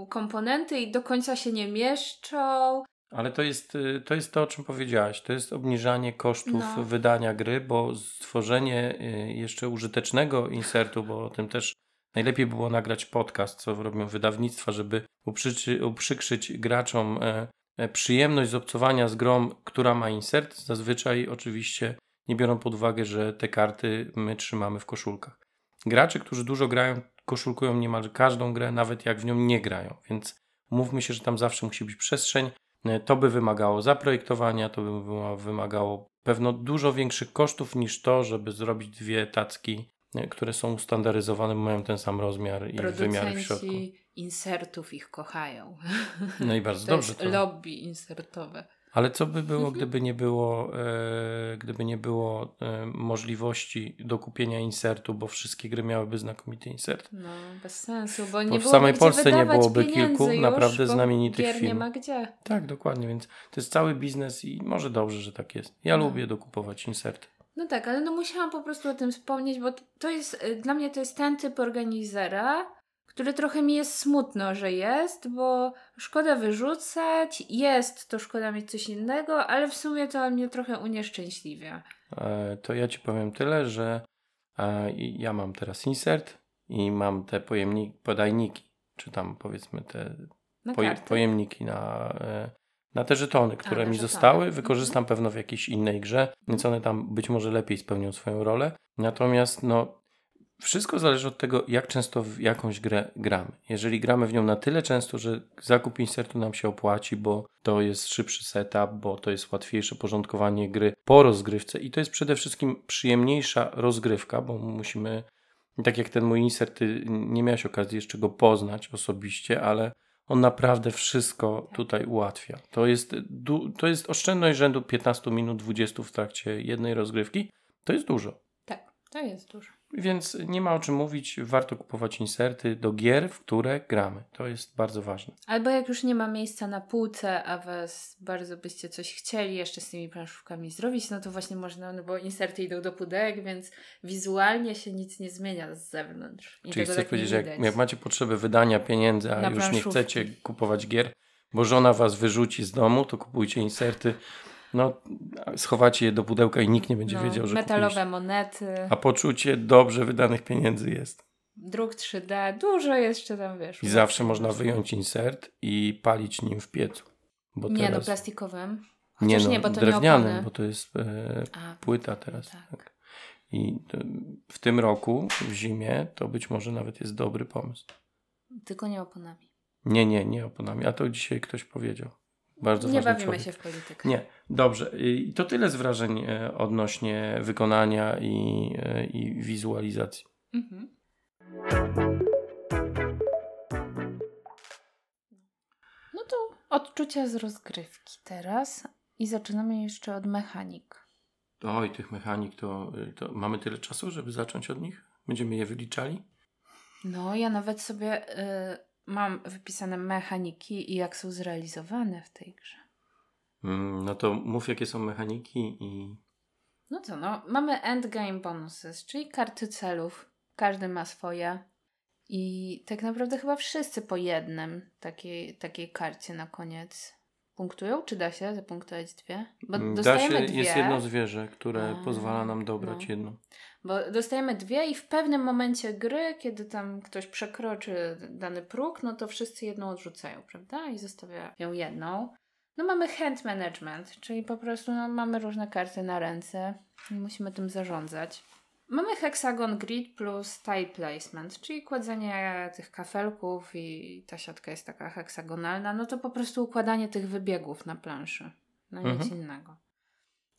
To. komponenty i do końca się nie mieszczą. Ale to jest, y, to jest to, o czym powiedziałaś. To jest obniżanie kosztów No. wydania gry, bo stworzenie y, jeszcze użytecznego insertu, bo o tym też najlepiej było nagrać podcast, co robią wydawnictwa, żeby uprzyczy, uprzykrzyć graczom e, e, przyjemność z obcowania z grą, która ma insert. Zazwyczaj oczywiście nie biorą pod uwagę, że te karty my trzymamy w koszulkach. Gracze, którzy dużo grają, koszulkują niemal każdą grę, nawet jak w nią nie grają, więc mówmy się, że tam zawsze musi być przestrzeń. E, To by wymagało zaprojektowania, to by wyma- wymagało pewno dużo większych kosztów niż to, żeby zrobić dwie tacki, e, które są ustandaryzowane, mają ten sam rozmiar i wymiary w środku. Insertów ich kochają. No i bardzo To dobrze. jest To. lobby insertowe. Ale co by było, Mhm. gdyby nie było, e, gdyby nie było e, możliwości dokupienia insertu, bo wszystkie gry miałyby znakomity insert. No, bez sensu, bo nie w byłoby samej Polsce nie byłoby kilku już, naprawdę bo znamienitych gier nie ma gdzie. Tak, dokładnie, więc to jest cały biznes i może dobrze, że tak jest. Ja No. lubię dokupować inserty. No tak, ale no musiałam po prostu o tym wspomnieć, bo to jest, y, dla mnie to jest ten typ organizera, który trochę mi jest smutno, że jest, bo szkoda wyrzucać, jest, to szkoda mieć coś innego, ale w sumie to mnie trochę unieszczęśliwia. E, To ja ci powiem tyle, że A i ja mam teraz insert i mam te pojemniki, podajniki, czy tam powiedzmy te Na poje, pojemniki na, e, na te żetony, które na mi żetony. zostały. Mhm. Wykorzystam pewno w jakiejś innej grze, więc one tam być może lepiej spełnią swoją rolę. Natomiast no, wszystko zależy od tego, jak często w jakąś grę gramy. Jeżeli gramy w nią na tyle często, że zakup insertu nam się opłaci, bo to jest szybszy setup, bo to jest łatwiejsze porządkowanie gry po rozgrywce i to jest przede wszystkim przyjemniejsza rozgrywka, bo musimy, tak jak ten mój insert, ty nie miałeś okazji jeszcze go poznać osobiście, ale on naprawdę wszystko tutaj ułatwia. To jest, to jest oszczędność rzędu 15 minut, 20 w trakcie jednej rozgrywki. To jest dużo. Tak, to jest dużo. Więc nie ma o czym mówić, warto kupować inserty do gier, w które gramy. To jest bardzo ważne. Albo jak już nie ma miejsca na półce, a was bardzo byście coś chcieli jeszcze z tymi planszówkami zrobić, no to właśnie można, no bo inserty idą do pudełek, więc wizualnie się nic nie zmienia z zewnątrz. I Czyli chcesz tak powiedzieć, że jak, jak macie potrzebę wydania pieniędzy, a Na już nie chcecie kupować gier, bo żona was wyrzuci z domu, to kupujcie inserty. No, schowacie je do pudełka i nikt nie będzie no, wiedział, że Metalowe kupiliście. monety, A poczucie dobrze wydanych pieniędzy jest. druk 3D, dużo jeszcze tam wiesz. I zawsze można wyjąć insert i palić nim w piecu. Bo Nie no, teraz... plastikowym. nie, Chociaż no, nie, bo to drewnianym, nie bo to jest e, A, płyta teraz. tak. Tak. I w tym roku, w zimie, to być może nawet jest dobry pomysł. tylko nie oponami. Nie, nie, nie oponami. A to dzisiaj ktoś powiedział. Bardzo Nie bawimy człowiek. się w politykę. Nie, dobrze. I to tyle z wrażeń e, odnośnie wykonania i, e, i wizualizacji. Mhm. No to odczucia z rozgrywki teraz i zaczynamy jeszcze od mechanik. Oj, tych mechanik to, y, to mamy tyle czasu, żeby zacząć od nich? Będziemy je wyliczali? No, ja nawet sobie y, mam wypisane mechaniki i jak są zrealizowane w tej grze. Mm, no to mów, jakie są mechaniki i No co, no, mamy endgame bonuses, czyli karty celów. Każdy ma swoje. I tak naprawdę chyba wszyscy po jednym takiej, takiej karcie na koniec punktują. Czy da się zapunktować dwie? Bo Mm, da dostajemy się, dwie. jest jedno zwierzę, które A, pozwala nam dobrać no. jedną. Bo dostajemy dwie i w pewnym momencie gry, kiedy tam ktoś przekroczy dany próg, no to wszyscy jedną odrzucają, prawda? I zostawiają jedną. No mamy hand management, czyli po prostu no, mamy różne karty na ręce i musimy tym zarządzać. Mamy hexagon grid plus tile placement, czyli kładzenie tych kafelków i ta siatka jest taka heksagonalna, no to po prostu układanie tych wybiegów na planszy, no nic Mhm. innego.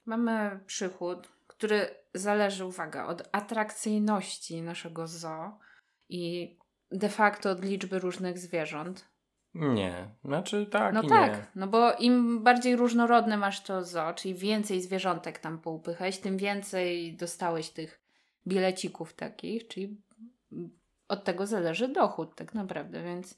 Mamy przychód, który zależy, uwaga, od atrakcyjności naszego zoo i de facto od liczby różnych zwierząt. Nie, znaczy tak No tak, nie. no bo im bardziej różnorodne masz to zoo, czyli więcej zwierzątek tam poupychać, tym więcej dostałeś tych bilecików takich, czyli od tego zależy dochód tak naprawdę, więc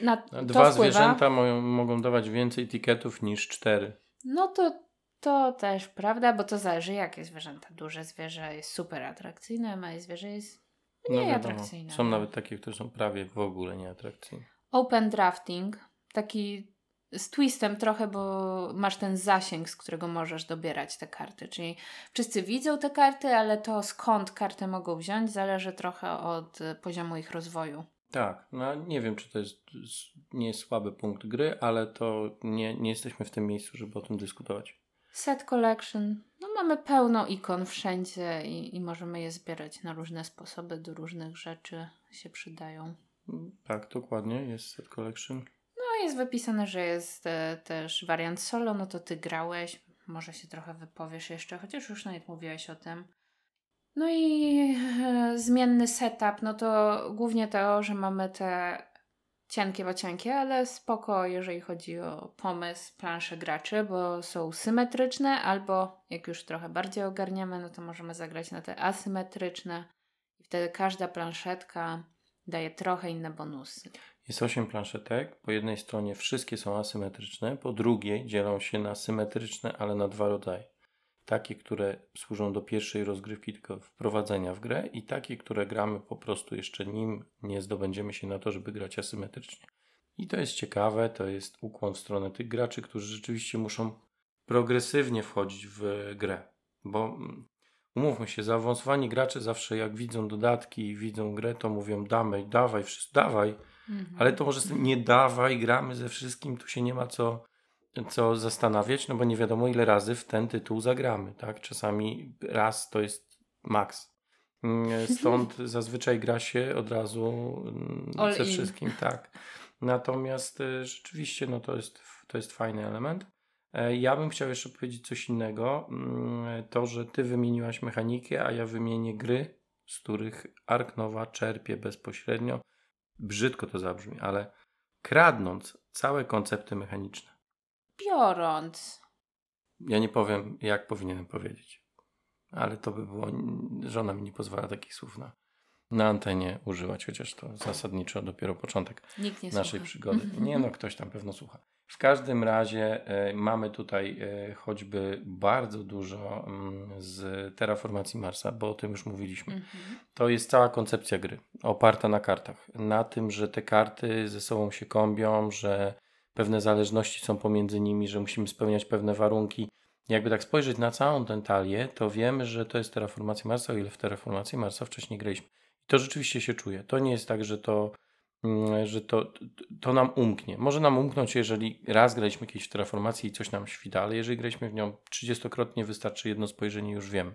na to Dwa wpływa. zwierzęta moją, mogą dawać więcej tiketów niż cztery. No to, to też prawda, bo to zależy jakie zwierzęta. Duże zwierzę jest super atrakcyjne, małe zwierzę jest No mniej wiadomo, atrakcyjne. są no. nawet takie, które są prawie w ogóle nieatrakcyjne. Open drafting, taki z twistem trochę, bo masz ten zasięg, z którego możesz dobierać te karty. Czyli wszyscy widzą te karty, ale to skąd kartę mogą wziąć zależy trochę od e, poziomu ich rozwoju. Tak, no nie wiem, czy to jest nie jest słaby punkt gry, ale to nie, nie jesteśmy w tym miejscu, żeby o tym dyskutować. Set collection. No mamy pełno ikon wszędzie i, i możemy je zbierać na różne sposoby, do różnych rzeczy się przydają. Mm, Tak, dokładnie, jest set collection. Jest wypisane, że jest e, też wariant solo, no to ty grałeś, może się trochę wypowiesz jeszcze, chociaż już nawet mówiłeś o tym. No i e, zmienny setup, no to głównie to, że mamy te cienkie, bo cienkie, ale spoko, jeżeli chodzi o pomysł planszy graczy, bo są symetryczne, albo jak już trochę bardziej ogarniamy, no to możemy zagrać na te asymetryczne i wtedy każda planszetka daje trochę inne bonusy. Jest 8 planszetek. Po jednej stronie wszystkie są asymetryczne, po drugiej dzielą się na symetryczne, ale na dwa rodzaje. Takie, które służą do pierwszej rozgrywki, tylko wprowadzenia w grę, i takie, które gramy po prostu jeszcze nim nie zdobędziemy się na to, żeby grać asymetrycznie. I to jest ciekawe, to jest ukłon w stronę tych graczy, którzy rzeczywiście muszą progresywnie wchodzić w grę. Bo mm, umówmy się, zaawansowani gracze zawsze jak widzą dodatki i widzą grę, to mówią damy, dawaj, wszystko, dawaj, Mhm. ale to może nie dawaj, gramy ze wszystkim, tu się nie ma co, co zastanawiać, no bo nie wiadomo ile razy w ten tytuł zagramy, tak? Czasami raz to jest maks. Mm, [LAUGHS] Stąd zazwyczaj gra się od razu mm, All ze in. wszystkim, tak. Natomiast y, rzeczywiście no to jest, to jest fajny element. E, Ja bym chciał jeszcze powiedzieć coś innego. Mm, To, że ty wymieniłaś mechanikę, a ja wymienię gry, z których Ark Nova czerpie bezpośrednio. Brzydko to zabrzmi, ale kradnąc całe koncepty mechaniczne. Biorąc. Ja nie powiem, jak powinienem powiedzieć, ale to by było. Żona mi nie pozwala takich słów na, na antenie używać, chociaż to zasadniczo dopiero początek Nikt nie naszej słucha. przygody. [LAUGHS] Nie no, ktoś tam pewno słucha. W każdym razie e, mamy tutaj e, choćby bardzo dużo mm, z terraformacji Marsa, bo o tym już mówiliśmy. Mhm. To jest cała koncepcja gry, oparta na kartach. Na tym, że te karty ze sobą się kombią, że pewne zależności są pomiędzy nimi, że musimy spełniać pewne warunki. Jakby tak spojrzeć na całą tę talię, to wiemy, że to jest terraformacja Marsa, o ile w terraformacji Marsa wcześniej graliśmy. I to rzeczywiście się czuje. To nie jest tak, że to, że to, to nam umknie. Może nam umknąć, jeżeli raz graliśmy kiedyś w terraformacji i coś nam świta, ale jeżeli graliśmy w nią 30-krotnie, wystarczy jedno spojrzenie i już wiemy.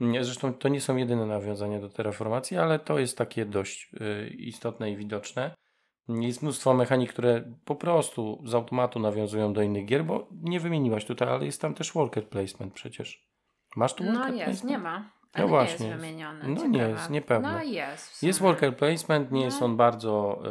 Nie, Zresztą to nie są jedyne nawiązania do terraformacji, ale to jest takie dość y, istotne i widoczne. Jest mnóstwo mechanik, które po prostu z automatu nawiązują do innych gier, bo nie wymieniłaś tutaj, ale jest tam też worker placement przecież. Masz tu worker No jest, placement? nie ma. No Ale właśnie nie jest. jest. No nie jest, niepewne. No jest. Jest worker placement, nie jest No. on bardzo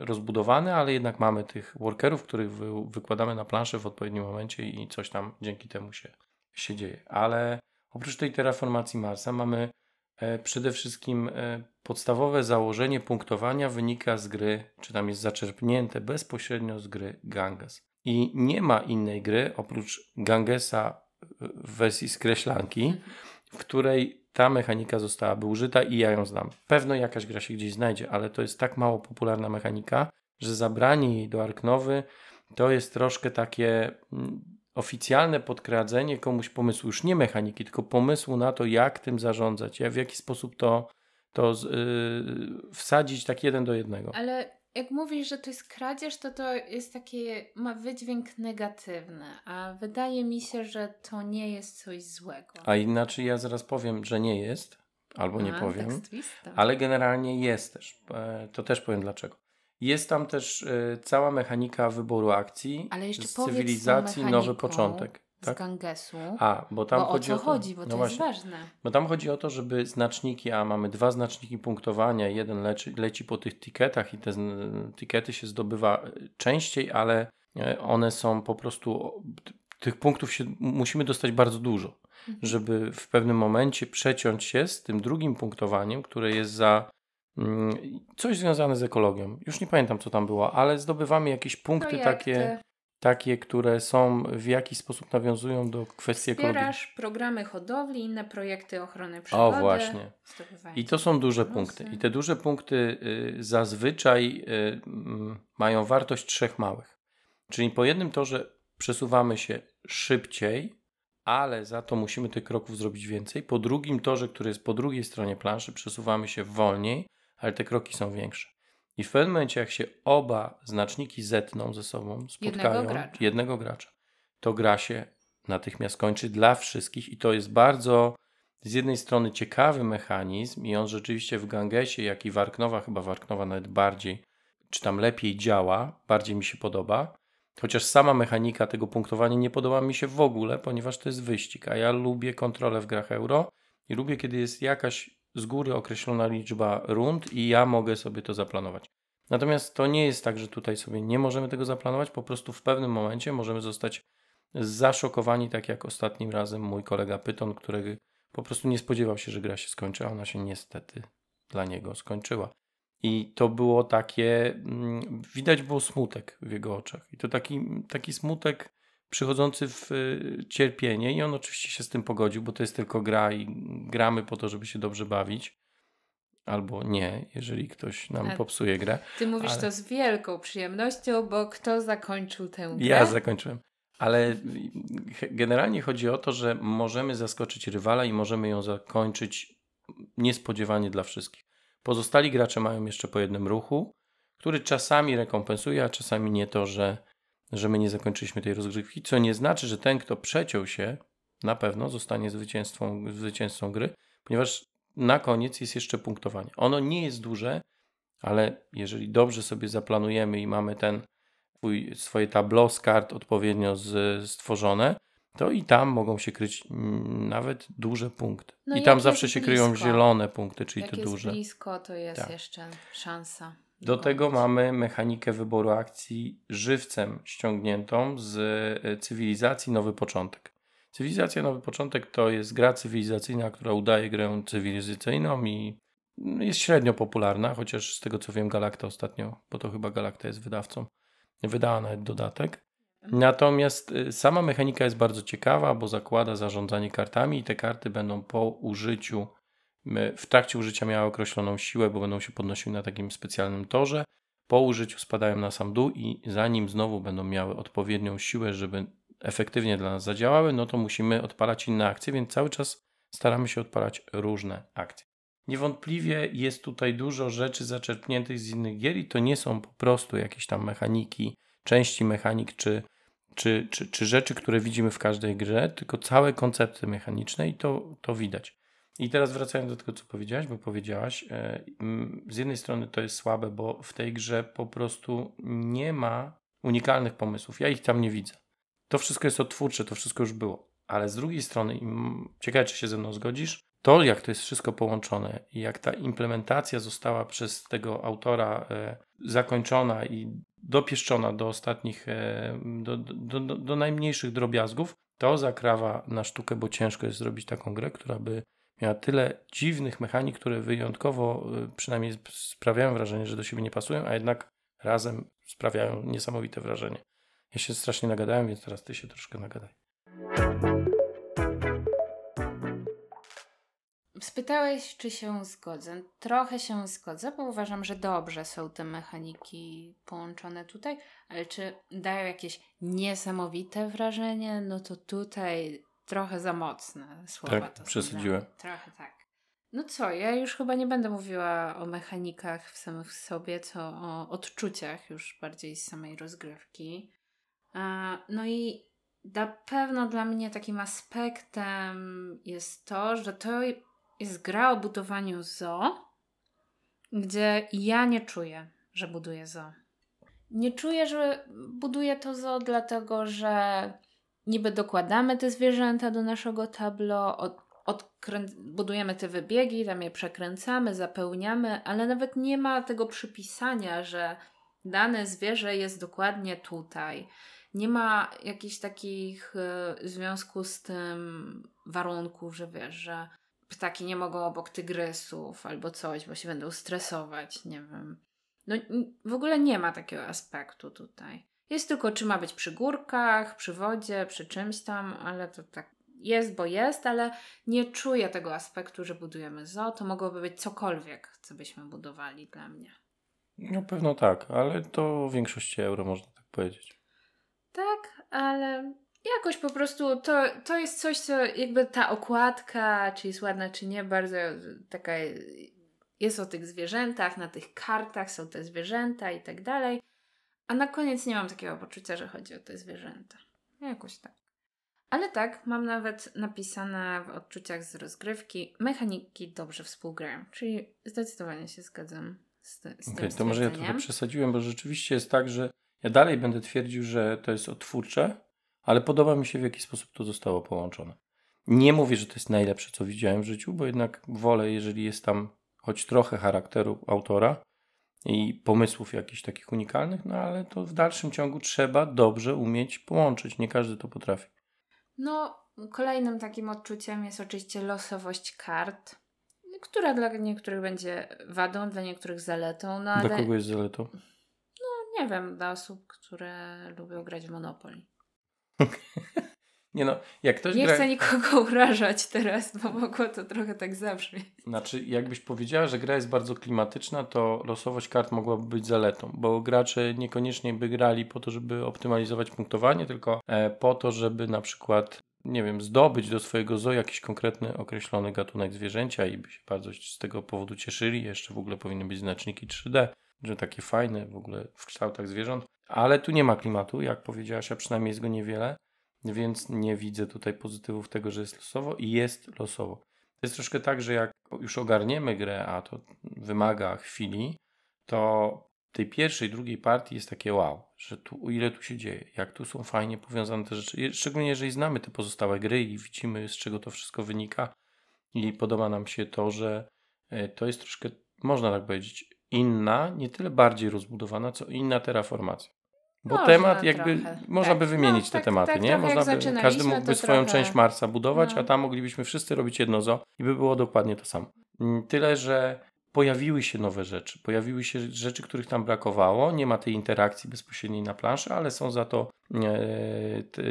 y, rozbudowany, ale jednak mamy tych workerów, których wy, wykładamy na planszę w odpowiednim momencie i coś tam dzięki temu się, się dzieje. Ale oprócz tej terraformacji Marsa mamy e, przede wszystkim e, podstawowe założenie punktowania wynika z gry, czy tam jest zaczerpnięte bezpośrednio z gry Ganges. I nie ma innej gry oprócz Gangesa w wersji skreślanki, w której ta mechanika zostałaby użyta i ja ją znam. Pewno jakaś gra się gdzieś znajdzie, ale to jest tak mało popularna mechanika, że zabranie jej do Arknowy to jest troszkę takie mm, oficjalne podkradzenie komuś pomysłu, już nie mechaniki, tylko pomysłu na to, jak tym zarządzać, w jaki sposób to, to z- yy, wsadzić tak jeden do jednego. Ale jak mówisz, że to jest kradzież, to to jest takie, ma wydźwięk negatywny, a wydaje mi się, że to nie jest coś złego. A inaczej ja zaraz powiem, że nie jest, albo nie A, powiem. Ale generalnie jest też. E, To też powiem dlaczego. Jest tam też e, cała mechanika wyboru akcji. Ale jeszcze z cywilizacji nowy mechaniką początek. Z Tak? Gangesu. A, bo tam bo o chodzi co o to, chodzi, bo no to właśnie, jest ważne. Bo tam chodzi o to, żeby znaczniki, a mamy dwa znaczniki punktowania, jeden leci, leci po tych tiketach i te tikety się zdobywa częściej, ale e, one są po prostu, tych punktów się musimy dostać bardzo dużo, Mhm. żeby w pewnym momencie przeciąć się z tym drugim punktowaniem, które jest za mm, coś związane z ekologią. Już nie pamiętam, co tam było, ale zdobywamy jakieś punkty Projekty. takie, takie, które są w jakiś sposób nawiązują do kwestii ekologii. Wspierasz programy hodowli, inne projekty ochrony przyrody. O, właśnie. I to są duże bonusy. punkty. I te duże punkty y, zazwyczaj y, mają wartość trzech małych. Czyli po jednym torze przesuwamy się szybciej, ale za to musimy tych kroków zrobić więcej. Po drugim torze, który jest po drugiej stronie planszy, przesuwamy się wolniej, ale te kroki są większe. I w pewnym momencie, jak się oba znaczniki zetną ze sobą, spotkają gracza. jednego gracza, to gra się natychmiast kończy dla wszystkich i to jest bardzo z jednej strony ciekawy mechanizm i on rzeczywiście w Gangesie, jak i w Arknowa, chyba w Arknowa nawet bardziej, czy tam lepiej działa, bardziej mi się podoba. Chociaż sama mechanika tego punktowania nie podoba mi się w ogóle, ponieważ to jest wyścig, a ja lubię kontrolę w grach euro i lubię, kiedy jest jakaś z góry określona liczba rund i ja mogę sobie to zaplanować. Natomiast to nie jest tak, że tutaj sobie nie możemy tego zaplanować, po prostu w pewnym momencie możemy zostać zaszokowani, tak jak ostatnim razem mój kolega Pyton, który po prostu nie spodziewał się, że gra się skończy, a ona się niestety dla niego skończyła. I to było takie, mm, widać było smutek w jego oczach. I to taki, taki smutek przychodzący w y, cierpienie i on oczywiście się z tym pogodził, bo to jest tylko gra i gramy po to, żeby się dobrze bawić. Albo nie, jeżeli ktoś nam Ale- popsuje grę. Ty mówisz ale- to z wielką przyjemnością, bo kto zakończył tę grę? Ja zakończyłem. Ale generalnie chodzi o to, że możemy zaskoczyć rywala i możemy ją zakończyć niespodziewanie dla wszystkich. Pozostali gracze mają jeszcze po jednym ruchu, który czasami rekompensuje, a czasami nie to, że, że my nie zakończyliśmy tej rozgrywki, co nie znaczy, że ten, kto przeciął się, na pewno zostanie zwycięzcą, zwycięzcą gry, ponieważ na koniec jest jeszcze punktowanie. Ono nie jest duże, ale jeżeli dobrze sobie zaplanujemy i mamy ten swój, swoje tableau z kart odpowiednio z, stworzone, to i tam mogą się kryć mm, nawet duże punkty. No I tam zawsze się kryją blisko. zielone punkty, czyli Jak te jest duże. blisko, to jest Tak. jeszcze szansa. Do tego mamy mechanikę wyboru akcji żywcem ściągniętą z e, cywilizacji Nowy Początek. Cywilizacja Nowy Początek to jest gra cywilizacyjna, która udaje grę cywilizacyjną i jest średnio popularna, chociaż z tego co wiem Galacta ostatnio, bo to chyba Galacta jest wydawcą, wydała nawet dodatek. Natomiast y, sama mechanika jest bardzo ciekawa, bo zakłada zarządzanie kartami i te karty będą po użyciu, w trakcie użycia miały określoną siłę, bo będą się podnosiły na takim specjalnym torze. Po użyciu spadają na sam dół i zanim znowu będą miały odpowiednią siłę, żeby efektywnie dla nas zadziałały, no to musimy odpalać inne akcje, więc cały czas staramy się odpalać różne akcje. Niewątpliwie jest tutaj dużo rzeczy zaczerpniętych z innych gier i to nie są po prostu jakieś tam mechaniki, części mechanik czy, czy, czy, czy rzeczy, które widzimy w każdej grze, tylko całe koncepty mechaniczne i to, to widać. I teraz wracając do tego, co powiedziałaś, bo powiedziałaś, e, z jednej strony to jest słabe, bo w tej grze po prostu nie ma unikalnych pomysłów. Ja ich tam nie widzę. To wszystko jest odtwórcze, to wszystko już było. Ale z drugiej strony, ciekawe, czy się ze mną zgodzisz, to jak to jest wszystko połączone i jak ta implementacja została przez tego autora e, zakończona i dopieszczona do ostatnich, e, do, do, do, do najmniejszych drobiazgów, to zakrawa na sztukę, bo ciężko jest zrobić taką grę, która by miała tyle dziwnych mechanik, które wyjątkowo e, przynajmniej sp- sprawiają wrażenie, że do siebie nie pasują, a jednak razem sprawiają niesamowite wrażenie. Ja się strasznie nagadałem, więc teraz ty się troszkę nagadaj. Spytałeś, czy się zgodzę. Trochę się zgodzę, bo uważam, że dobrze są te mechaniki połączone tutaj, ale czy dają jakieś niesamowite wrażenie? No to tutaj trochę za mocne słowa. Tak, to przesadziłem. mnie. Trochę tak. No co, ja już chyba nie będę mówiła o mechanikach w samych sobie, co o odczuciach już bardziej z samej rozgrywki. No i na pewno dla mnie takim aspektem jest to, że to jest gra o budowaniu zoo, gdzie ja nie czuję, że buduję zoo. Nie czuję, że buduję to zoo, dlatego że niby dokładamy te zwierzęta do naszego tableau, od, odkrę- budujemy te wybiegi, tam je przekręcamy, zapełniamy, ale nawet nie ma tego przypisania, że dane zwierzę jest dokładnie tutaj. Nie ma jakichś takich e, w związku z tym warunków, że wiesz, że ptaki nie mogą obok tygrysów albo coś, bo się będą stresować, nie wiem. No w ogóle nie ma takiego aspektu tutaj. Jest tylko, czy ma być przy górkach, przy wodzie, przy czymś tam, ale to tak jest, bo jest, ale nie czuję tego aspektu, że budujemy zoo. To mogłoby być cokolwiek, co byśmy budowali dla mnie. No pewno tak, ale to w większości euro można tak powiedzieć. Tak, ale jakoś po prostu to, to jest coś, co jakby ta okładka, czy jest ładna, czy nie, bardzo taka jest o tych zwierzętach, na tych kartach są te zwierzęta i tak dalej. A na koniec nie mam takiego poczucia, że chodzi o te zwierzęta. Jakoś tak. Ale tak, mam nawet napisane w odczuciach z rozgrywki, mechaniki dobrze współgrają, czyli zdecydowanie się zgadzam z, ty- z tym to może ja trochę przesadziłem, bo rzeczywiście jest tak, że ja dalej będę twierdził, że to jest odtwórcze, ale podoba mi się w jaki sposób to zostało połączone. Nie mówię, że to jest najlepsze, co widziałem w życiu, bo jednak wolę, jeżeli jest tam choć trochę charakteru autora i pomysłów jakichś takich unikalnych, no ale to w dalszym ciągu trzeba dobrze umieć połączyć. Nie każdy to potrafi. No, kolejnym takim odczuciem jest oczywiście losowość kart, która dla niektórych będzie wadą, dla niektórych zaletą, no ale Dla kogo jest zaletą? nie wiem, dla osób, które lubią grać w Monopoly. [LAUGHS] Nie no, jak ktoś Nie gra... chcę nikogo [LAUGHS] urażać teraz, bo mogło to trochę tak zabrzmieć. Znaczy, jakbyś powiedziała, że gra jest bardzo klimatyczna, to losowość kart mogłaby być zaletą, bo gracze niekoniecznie by grali po to, żeby optymalizować punktowanie, tylko e, po to, żeby na przykład, nie wiem, zdobyć do swojego zoo jakiś konkretny, określony gatunek zwierzęcia i by się bardzo z tego powodu cieszyli. Jeszcze w ogóle powinny być znaczniki 3D, że takie fajne w ogóle w kształtach zwierząt. Ale tu nie ma klimatu, jak powiedziałaś, a przynajmniej jest go niewiele, więc nie widzę tutaj pozytywów tego, że jest losowo i jest losowo. To jest troszkę tak, że jak już ogarniemy grę, a to wymaga chwili, to tej pierwszej, drugiej partii jest takie wow, że tu, ile tu się dzieje, jak tu są fajnie powiązane te rzeczy. Szczególnie jeżeli znamy te pozostałe gry i widzimy, z czego to wszystko wynika. I podoba nam się to, że e, to jest troszkę, można tak powiedzieć, inna, nie tyle bardziej rozbudowana, co inna terraformacja. Bo Można temat jakby, trochę. można Tak. by wymienić No, te tak- tematy, tak nie? Można by, każdy mógłby swoją trochę- część Marsa budować, no. a tam moglibyśmy wszyscy robić jedno zo i by było dokładnie to samo. Mm, Tyle, że pojawiły się nowe rzeczy, pojawiły się rzeczy, których tam brakowało, nie ma tej interakcji bezpośredniej na planszy, ale są za to e, te,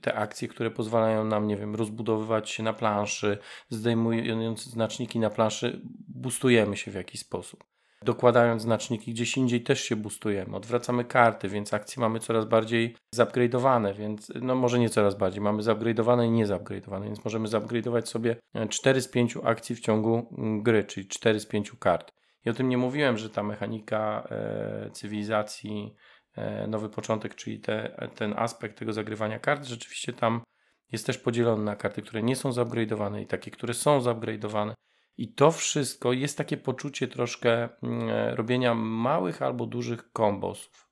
te akcje, które pozwalają nam, nie wiem, rozbudowywać się na planszy, zdejmując znaczniki na planszy, boostujemy się w jakiś sposób. Dokładając znaczniki gdzieś indziej też się boostujemy, odwracamy karty, więc akcje mamy coraz bardziej zupgrade'owane, więc no może nie coraz bardziej, mamy zupgrade'owane i nie zupgrade'owane, więc możemy zupgrade'ować sobie 4 z 5 akcji w ciągu mm, gry, czyli 4 z 5 kart. I o tym nie mówiłem, że ta mechanika e, cywilizacji, e, nowy początek, czyli te, ten aspekt tego zagrywania kart, rzeczywiście tam jest też podzielony na karty, które nie są zupgrade'owane i takie, które są zupgrade'owane. I to wszystko jest takie poczucie troszkę mm, e, robienia małych albo dużych kombosów.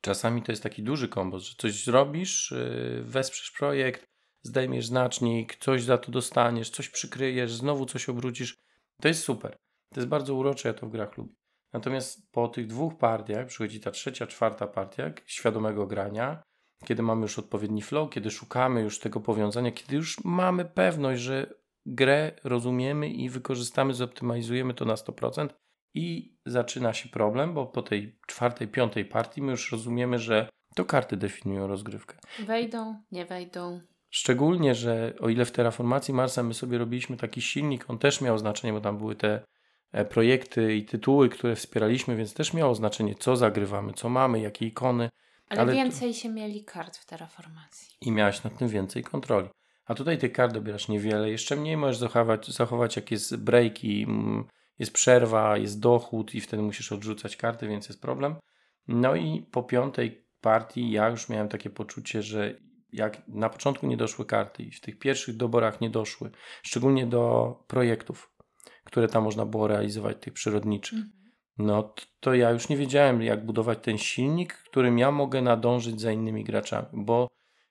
Czasami to jest taki duży kombos, że coś zrobisz, yy, wesprzesz projekt, zdejmiesz znacznik, coś za to dostaniesz, coś przykryjesz, znowu coś obrócisz. To jest super. To jest bardzo urocze, ja to w grach lubię. Natomiast po tych dwóch partiach przychodzi ta trzecia, czwarta partia świadomego grania, kiedy mamy już odpowiedni flow, kiedy szukamy już tego powiązania, kiedy już mamy pewność, że grę rozumiemy i wykorzystamy, zoptymalizujemy to na 100% i zaczyna się problem, bo po tej czwartej, piątej partii my już rozumiemy, że to karty definiują rozgrywkę. Wejdą, nie wejdą. Szczególnie, że o ile w Terraformacji Marsa my sobie robiliśmy taki silnik, on też miał znaczenie, bo tam były te e, projekty i tytuły, które wspieraliśmy, więc też miało znaczenie, co zagrywamy, co mamy, jakie ikony Ale, Ale więcej się mieli kart w terraformacji. i miałeś nad tym więcej kontroli. A tutaj tych kart dobierasz niewiele, jeszcze mniej możesz zachować, zachować jak jest break i mm, jest przerwa, jest dochód i wtedy musisz odrzucać karty, więc jest problem. No i po piątej partii ja już miałem takie poczucie, że jak na początku nie doszły karty i w tych pierwszych doborach nie doszły, szczególnie do projektów, które tam można było realizować, tych przyrodniczych, no t- to ja już nie wiedziałem, jak budować ten silnik, którym ja mogę nadążyć za innymi graczami, bo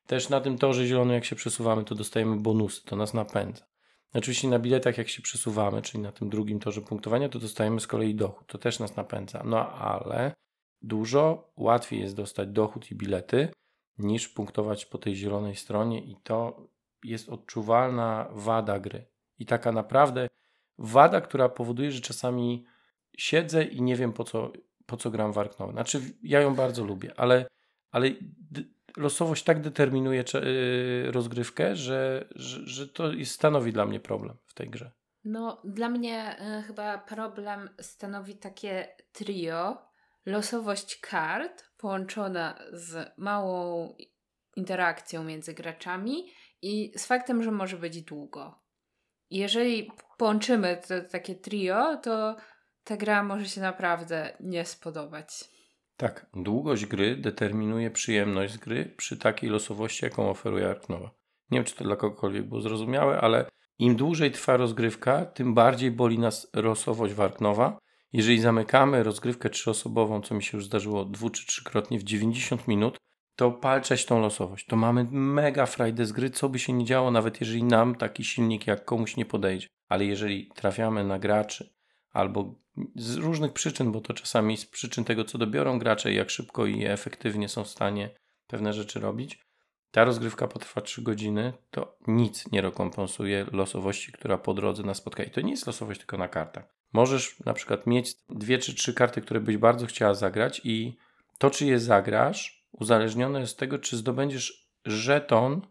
też na tym torze zielonym, jak się przesuwamy, to dostajemy bonusy, to nas napędza. Oczywiście na biletach, jak się przesuwamy, czyli na tym drugim torze punktowania, to dostajemy z kolei dochód, to też nas napędza. No ale dużo łatwiej jest dostać dochód i bilety, niż punktować po tej zielonej stronie, i to jest odczuwalna wada gry. I taka naprawdę wada, która powoduje, że czasami siedzę i nie wiem po co, po co gram w Arknow. Znaczy, ja ją bardzo lubię, ale, ale losowość tak determinuje yy, rozgrywkę, że, że, że to stanowi dla mnie problem w tej grze. No, dla mnie y, chyba problem stanowi takie trio. Losowość kart połączona z małą interakcją między graczami i z faktem, że może być długo. Jeżeli połączymy to takie trio, to ta gra może się naprawdę nie spodobać. Tak, długość gry determinuje przyjemność z gry przy takiej losowości, jaką oferuje Arknowa. Nie wiem, czy to dla kogokolwiek było zrozumiałe, ale im dłużej trwa rozgrywka, tym bardziej boli nas losowość Warknowa. Jeżeli zamykamy rozgrywkę trzyosobową, co mi się już zdarzyło dwu czy trzykrotnie w 90 minut, to palczeć tą losowość. To mamy mega frajdę z gry, co by się nie działo, nawet jeżeli nam taki silnik jak komuś nie podejdzie. Ale jeżeli trafiamy na graczy, albo z różnych przyczyn, bo to czasami z przyczyn tego, co dobiorą gracze, jak szybko i efektywnie są w stanie pewne rzeczy robić, ta rozgrywka potrwa 3 godziny, to nic nie rekompensuje losowości, która po drodze nas spotka. I to nie jest losowość tylko na kartach. Możesz na przykład mieć dwie czy trzy karty, które byś bardzo chciała zagrać i to, czy je zagrasz, uzależnione jest od tego, czy zdobędziesz żeton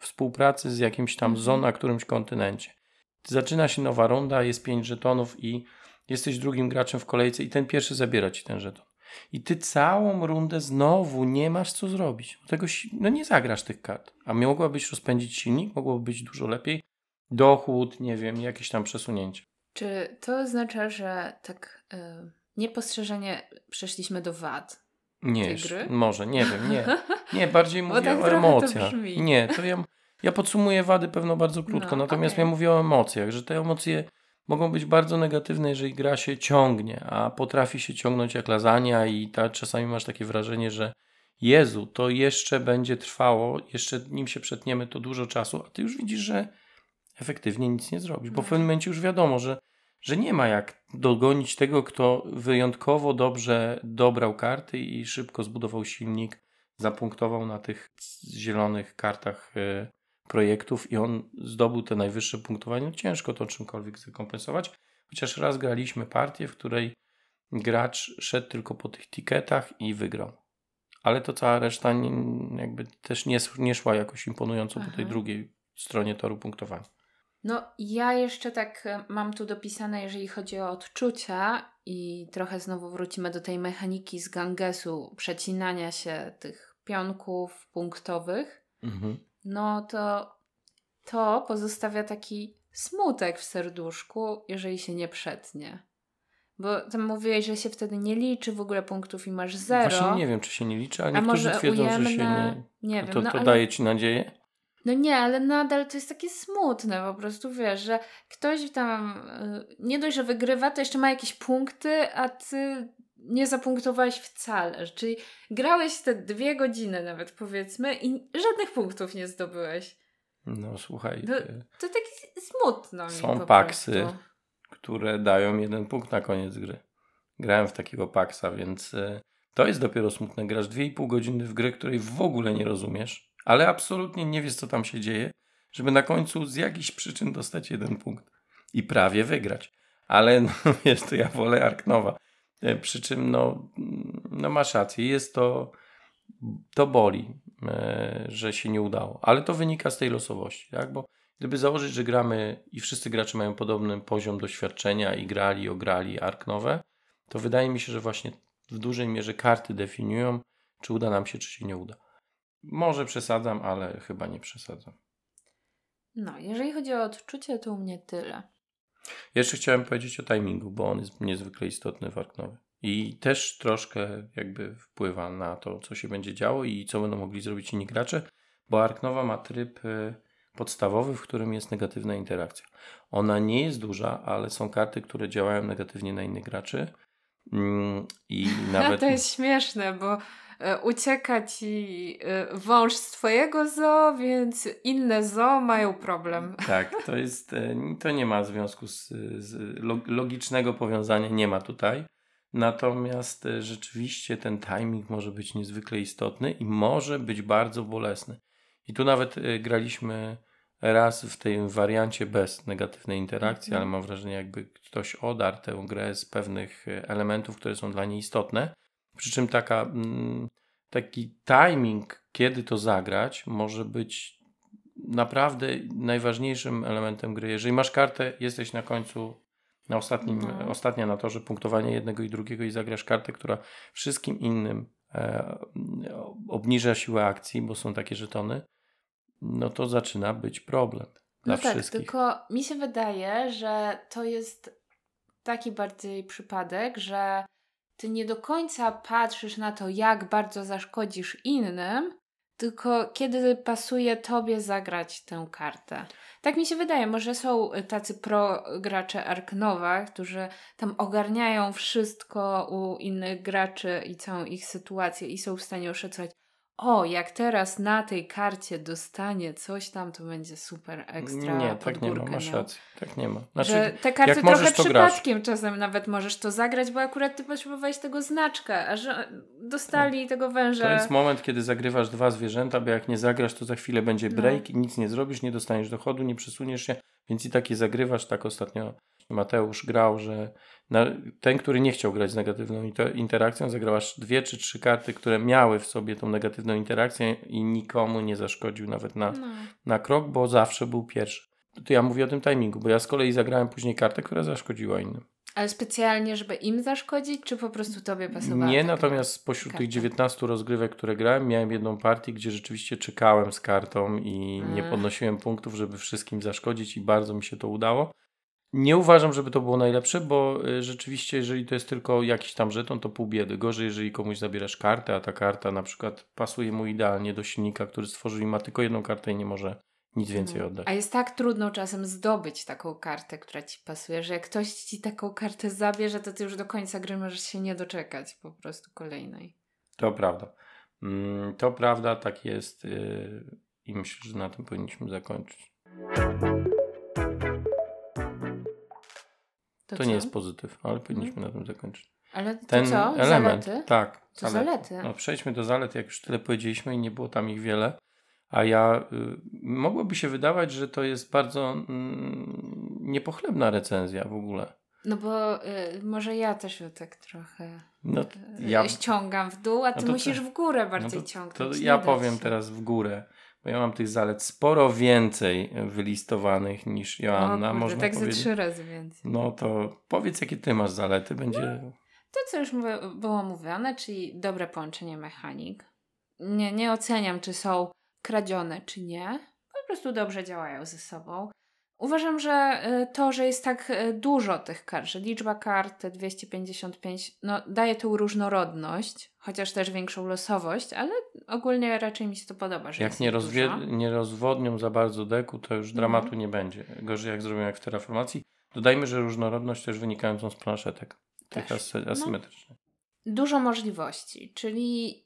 współpracy z jakimś tam Mhm. zon na którymś kontynencie. Zaczyna się nowa runda, jest 5 żetonów i jesteś drugim graczem w kolejce i ten pierwszy zabiera ci ten żeton. I ty całą rundę znowu nie masz co zrobić. Tego, no nie zagrasz tych kart. A mogłabyś rozpędzić silnik, mogłoby być dużo lepiej. Dochód, nie wiem, jakieś tam przesunięcie. Czy to oznacza, że tak y, niepostrzeżenie przeszliśmy do wad? Nie, tej gry? może, nie wiem, nie. [LAUGHS] Nie, bardziej mówię tak o trochę to emocjach. brzmi. Nie, to ja, ja podsumuję wady pewno bardzo krótko, No, natomiast okej. ja mówię o emocjach, że te emocje mogą być bardzo negatywne, jeżeli gra się ciągnie, a potrafi się ciągnąć jak lasagna i ta, czasami masz takie wrażenie, że Jezu, to jeszcze będzie trwało, jeszcze nim się przetniemy to dużo czasu, a ty już widzisz, że efektywnie nic nie zrobisz, bo w No. pewnym momencie już wiadomo, że, że nie ma jak dogonić tego, kto wyjątkowo dobrze dobrał karty i szybko zbudował silnik, zapunktował na tych zielonych kartach e, projektów i on zdobył te najwyższe punktowanie. No ciężko to czymkolwiek zrekompensować, chociaż raz graliśmy partię, w której gracz szedł tylko po tych tiketach i wygrał. Ale to cała reszta nie, jakby też nie, nie szła jakoś imponująco po tej Aha. drugiej stronie toru punktowania. No, ja jeszcze tak e, mam tu dopisane, jeżeli chodzi o odczucia, i trochę znowu wrócimy do tej mechaniki z Gangesu, przecinania się tych pionków punktowych. Mhm. No to to pozostawia taki smutek w serduszku, jeżeli się nie przetnie. Bo tam mówiłeś, że się wtedy nie liczy w ogóle punktów i masz zero. Właśnie nie wiem, czy się nie liczy, ale a niektórzy twierdzą, ujemne... że się nie. Nie wiem, to no to ale... daje ci nadzieję? No nie, ale nadal to jest takie smutne, po prostu wiesz, że ktoś tam y, nie dość, że wygrywa, to jeszcze ma jakieś punkty, a ty nie zapunktowałeś wcale. Czyli grałeś te dwie godziny nawet powiedzmy i żadnych punktów nie zdobyłeś. No słuchaj, No, To tak smutno mi Są po paksy. prostu. które dają jeden punkt na koniec gry. Grałem w takiego paksa, więc e, to jest dopiero smutne. Grasz 2,5 godziny w grę, której w ogóle nie rozumiesz, ale absolutnie nie wiesz, co tam się dzieje, żeby na końcu z jakichś przyczyn dostać jeden punkt i prawie wygrać. Ale [LAUGHS] no, wiesz, to ja wolę Arknowa. E, Przy czym, no, no masz rację, jest to, to boli, e, że się nie udało, ale to wynika z tej losowości, tak? Bo gdyby założyć, że gramy i wszyscy gracze mają podobny poziom doświadczenia i grali, ograli Arknowe, to wydaje mi się, że właśnie w dużej mierze karty definiują, czy uda nam się, czy się nie uda. Może przesadzam, ale chyba nie przesadzam. No, jeżeli chodzi o odczucie, to u mnie tyle. Jeszcze chciałem powiedzieć o timingu, bo on jest niezwykle istotny w Arknowie. I też troszkę jakby wpływa na to, co się będzie działo i co będą mogli zrobić inni gracze, bo Arknowa ma tryb y, podstawowy, w którym jest negatywna interakcja. Ona nie jest duża, ale są karty, które działają negatywnie na innych graczy. Mm, I [LAUGHS] nawet... to jest śmieszne, bo ucieka ci e, wąż z twojego zoo, więc inne zoo mają problem. Tak, to jest, e, to nie ma związku z, z lo- logicznego powiązania, nie ma tutaj. Natomiast e, rzeczywiście ten timing może być niezwykle istotny i może być bardzo bolesny. I tu nawet e, graliśmy raz w tej wariancie bez negatywnej interakcji, Mhm. ale mam wrażenie, jakby ktoś odarł tę grę z pewnych e, elementów, które są dla niej istotne. Przy czym taka, mm, taki timing, kiedy to zagrać, może być naprawdę najważniejszym elementem gry. Jeżeli masz kartę, jesteś na końcu, na ostatnim, No. ostatnia na torze punktowania jednego i drugiego i zagrasz kartę, która wszystkim innym e, obniża siłę akcji, bo są takie żetony, no to zaczyna być problem dla No tak, wszystkich. tylko mi się wydaje, że to jest taki bardziej przypadek, że ty nie do końca patrzysz na to, jak bardzo zaszkodzisz innym, tylko kiedy pasuje tobie zagrać tę kartę. Tak mi się wydaje, może są tacy pro gracze Arknowa, którzy tam ogarniają wszystko u innych graczy i całą ich sytuację i są w stanie oszacować, o, jak teraz na tej karcie dostanie coś tam, to będzie super ekstra nie, tak nie ma, masz miał. rację. Tak nie ma. Znaczy, że te karty jak trochę przypadkiem czasem nawet możesz to zagrać, bo akurat ty potrzebowałeś tego znaczka, a że dostali tego węża. To jest moment, kiedy zagrywasz dwa zwierzęta, bo jak nie zagrasz, to za chwilę będzie No. break i nic nie zrobisz, nie dostaniesz dochodu, nie przesuniesz się, Więc i takie zagrywasz, tak ostatnio Mateusz grał, że ten, który nie chciał grać z negatywną inter, interakcją, zagrałaś dwie czy trzy karty, które miały w sobie tą negatywną interakcję i nikomu nie zaszkodził nawet na, No. na krok, bo zawsze był pierwszy. To ja mówię o tym timingu, bo ja z kolei zagrałem później kartę, która zaszkodziła innym. Ale specjalnie, żeby im zaszkodzić, czy po prostu tobie pasowała? Nie, natomiast spośród karta? tych 19 rozgrywek, które grałem, miałem jedną partię, gdzie rzeczywiście czekałem z kartą i nie Ech. podnosiłem punktów, żeby wszystkim zaszkodzić i bardzo mi się to udało. Nie uważam, żeby to było najlepsze, bo y, rzeczywiście, jeżeli to jest tylko jakiś tam żeton, to pół biedy. Gorzej, jeżeli komuś zabierasz kartę, a ta karta na przykład pasuje mu idealnie do silnika, który stworzył i ma tylko jedną kartę i nie może nic więcej No. oddać. A jest tak trudno czasem zdobyć taką kartę, która ci pasuje, że jak ktoś ci taką kartę zabierze, to ty już do końca gry możesz się nie doczekać po prostu kolejnej. To prawda. Mm, To prawda, tak jest y, i myślę, że na tym powinniśmy zakończyć. To, To nie jest pozytyw, ale powinniśmy na tym zakończyć. Ale to Ten co? element, Zalety? tak. To zalety. No, przejdźmy do zalet, jak już tyle powiedzieliśmy i nie było tam ich wiele. A ja, y, mogłoby się wydawać, że to jest bardzo mm, niepochlebna recenzja w ogóle. No bo y, może ja też ją tak trochę No, y, ja, ściągam w dół, a ty No to musisz w górę no bardziej to, ciągnąć. to ja powiem teraz w górę, bo ja mam tych zalet sporo więcej wylistowanych niż Joanna. o, kurde, można tak ze powiedzieć. trzy razy więcej. No to powiedz, jakie ty masz zalety. Będzie. To, co już było mówione, czyli dobre połączenie mechanik. Nie, nie oceniam, czy są kradzione, czy nie. Po prostu dobrze działają ze sobą. Uważam, że y, to, że jest tak y, dużo tych kart, że liczba kart, te 255, no, daje tą różnorodność, chociaż też większą losowość, ale ogólnie raczej mi się to podoba, że Jak jest nie, ich rozwie, nie rozwodnią za bardzo deku, to już dramatu Mhm. nie będzie. Gorzej jak zrobią jak w terraformacji. Dodajmy, że różnorodność też wynikającą z planszetek. Tych Też. asy- No. asymetrycznych. dużo możliwości, czyli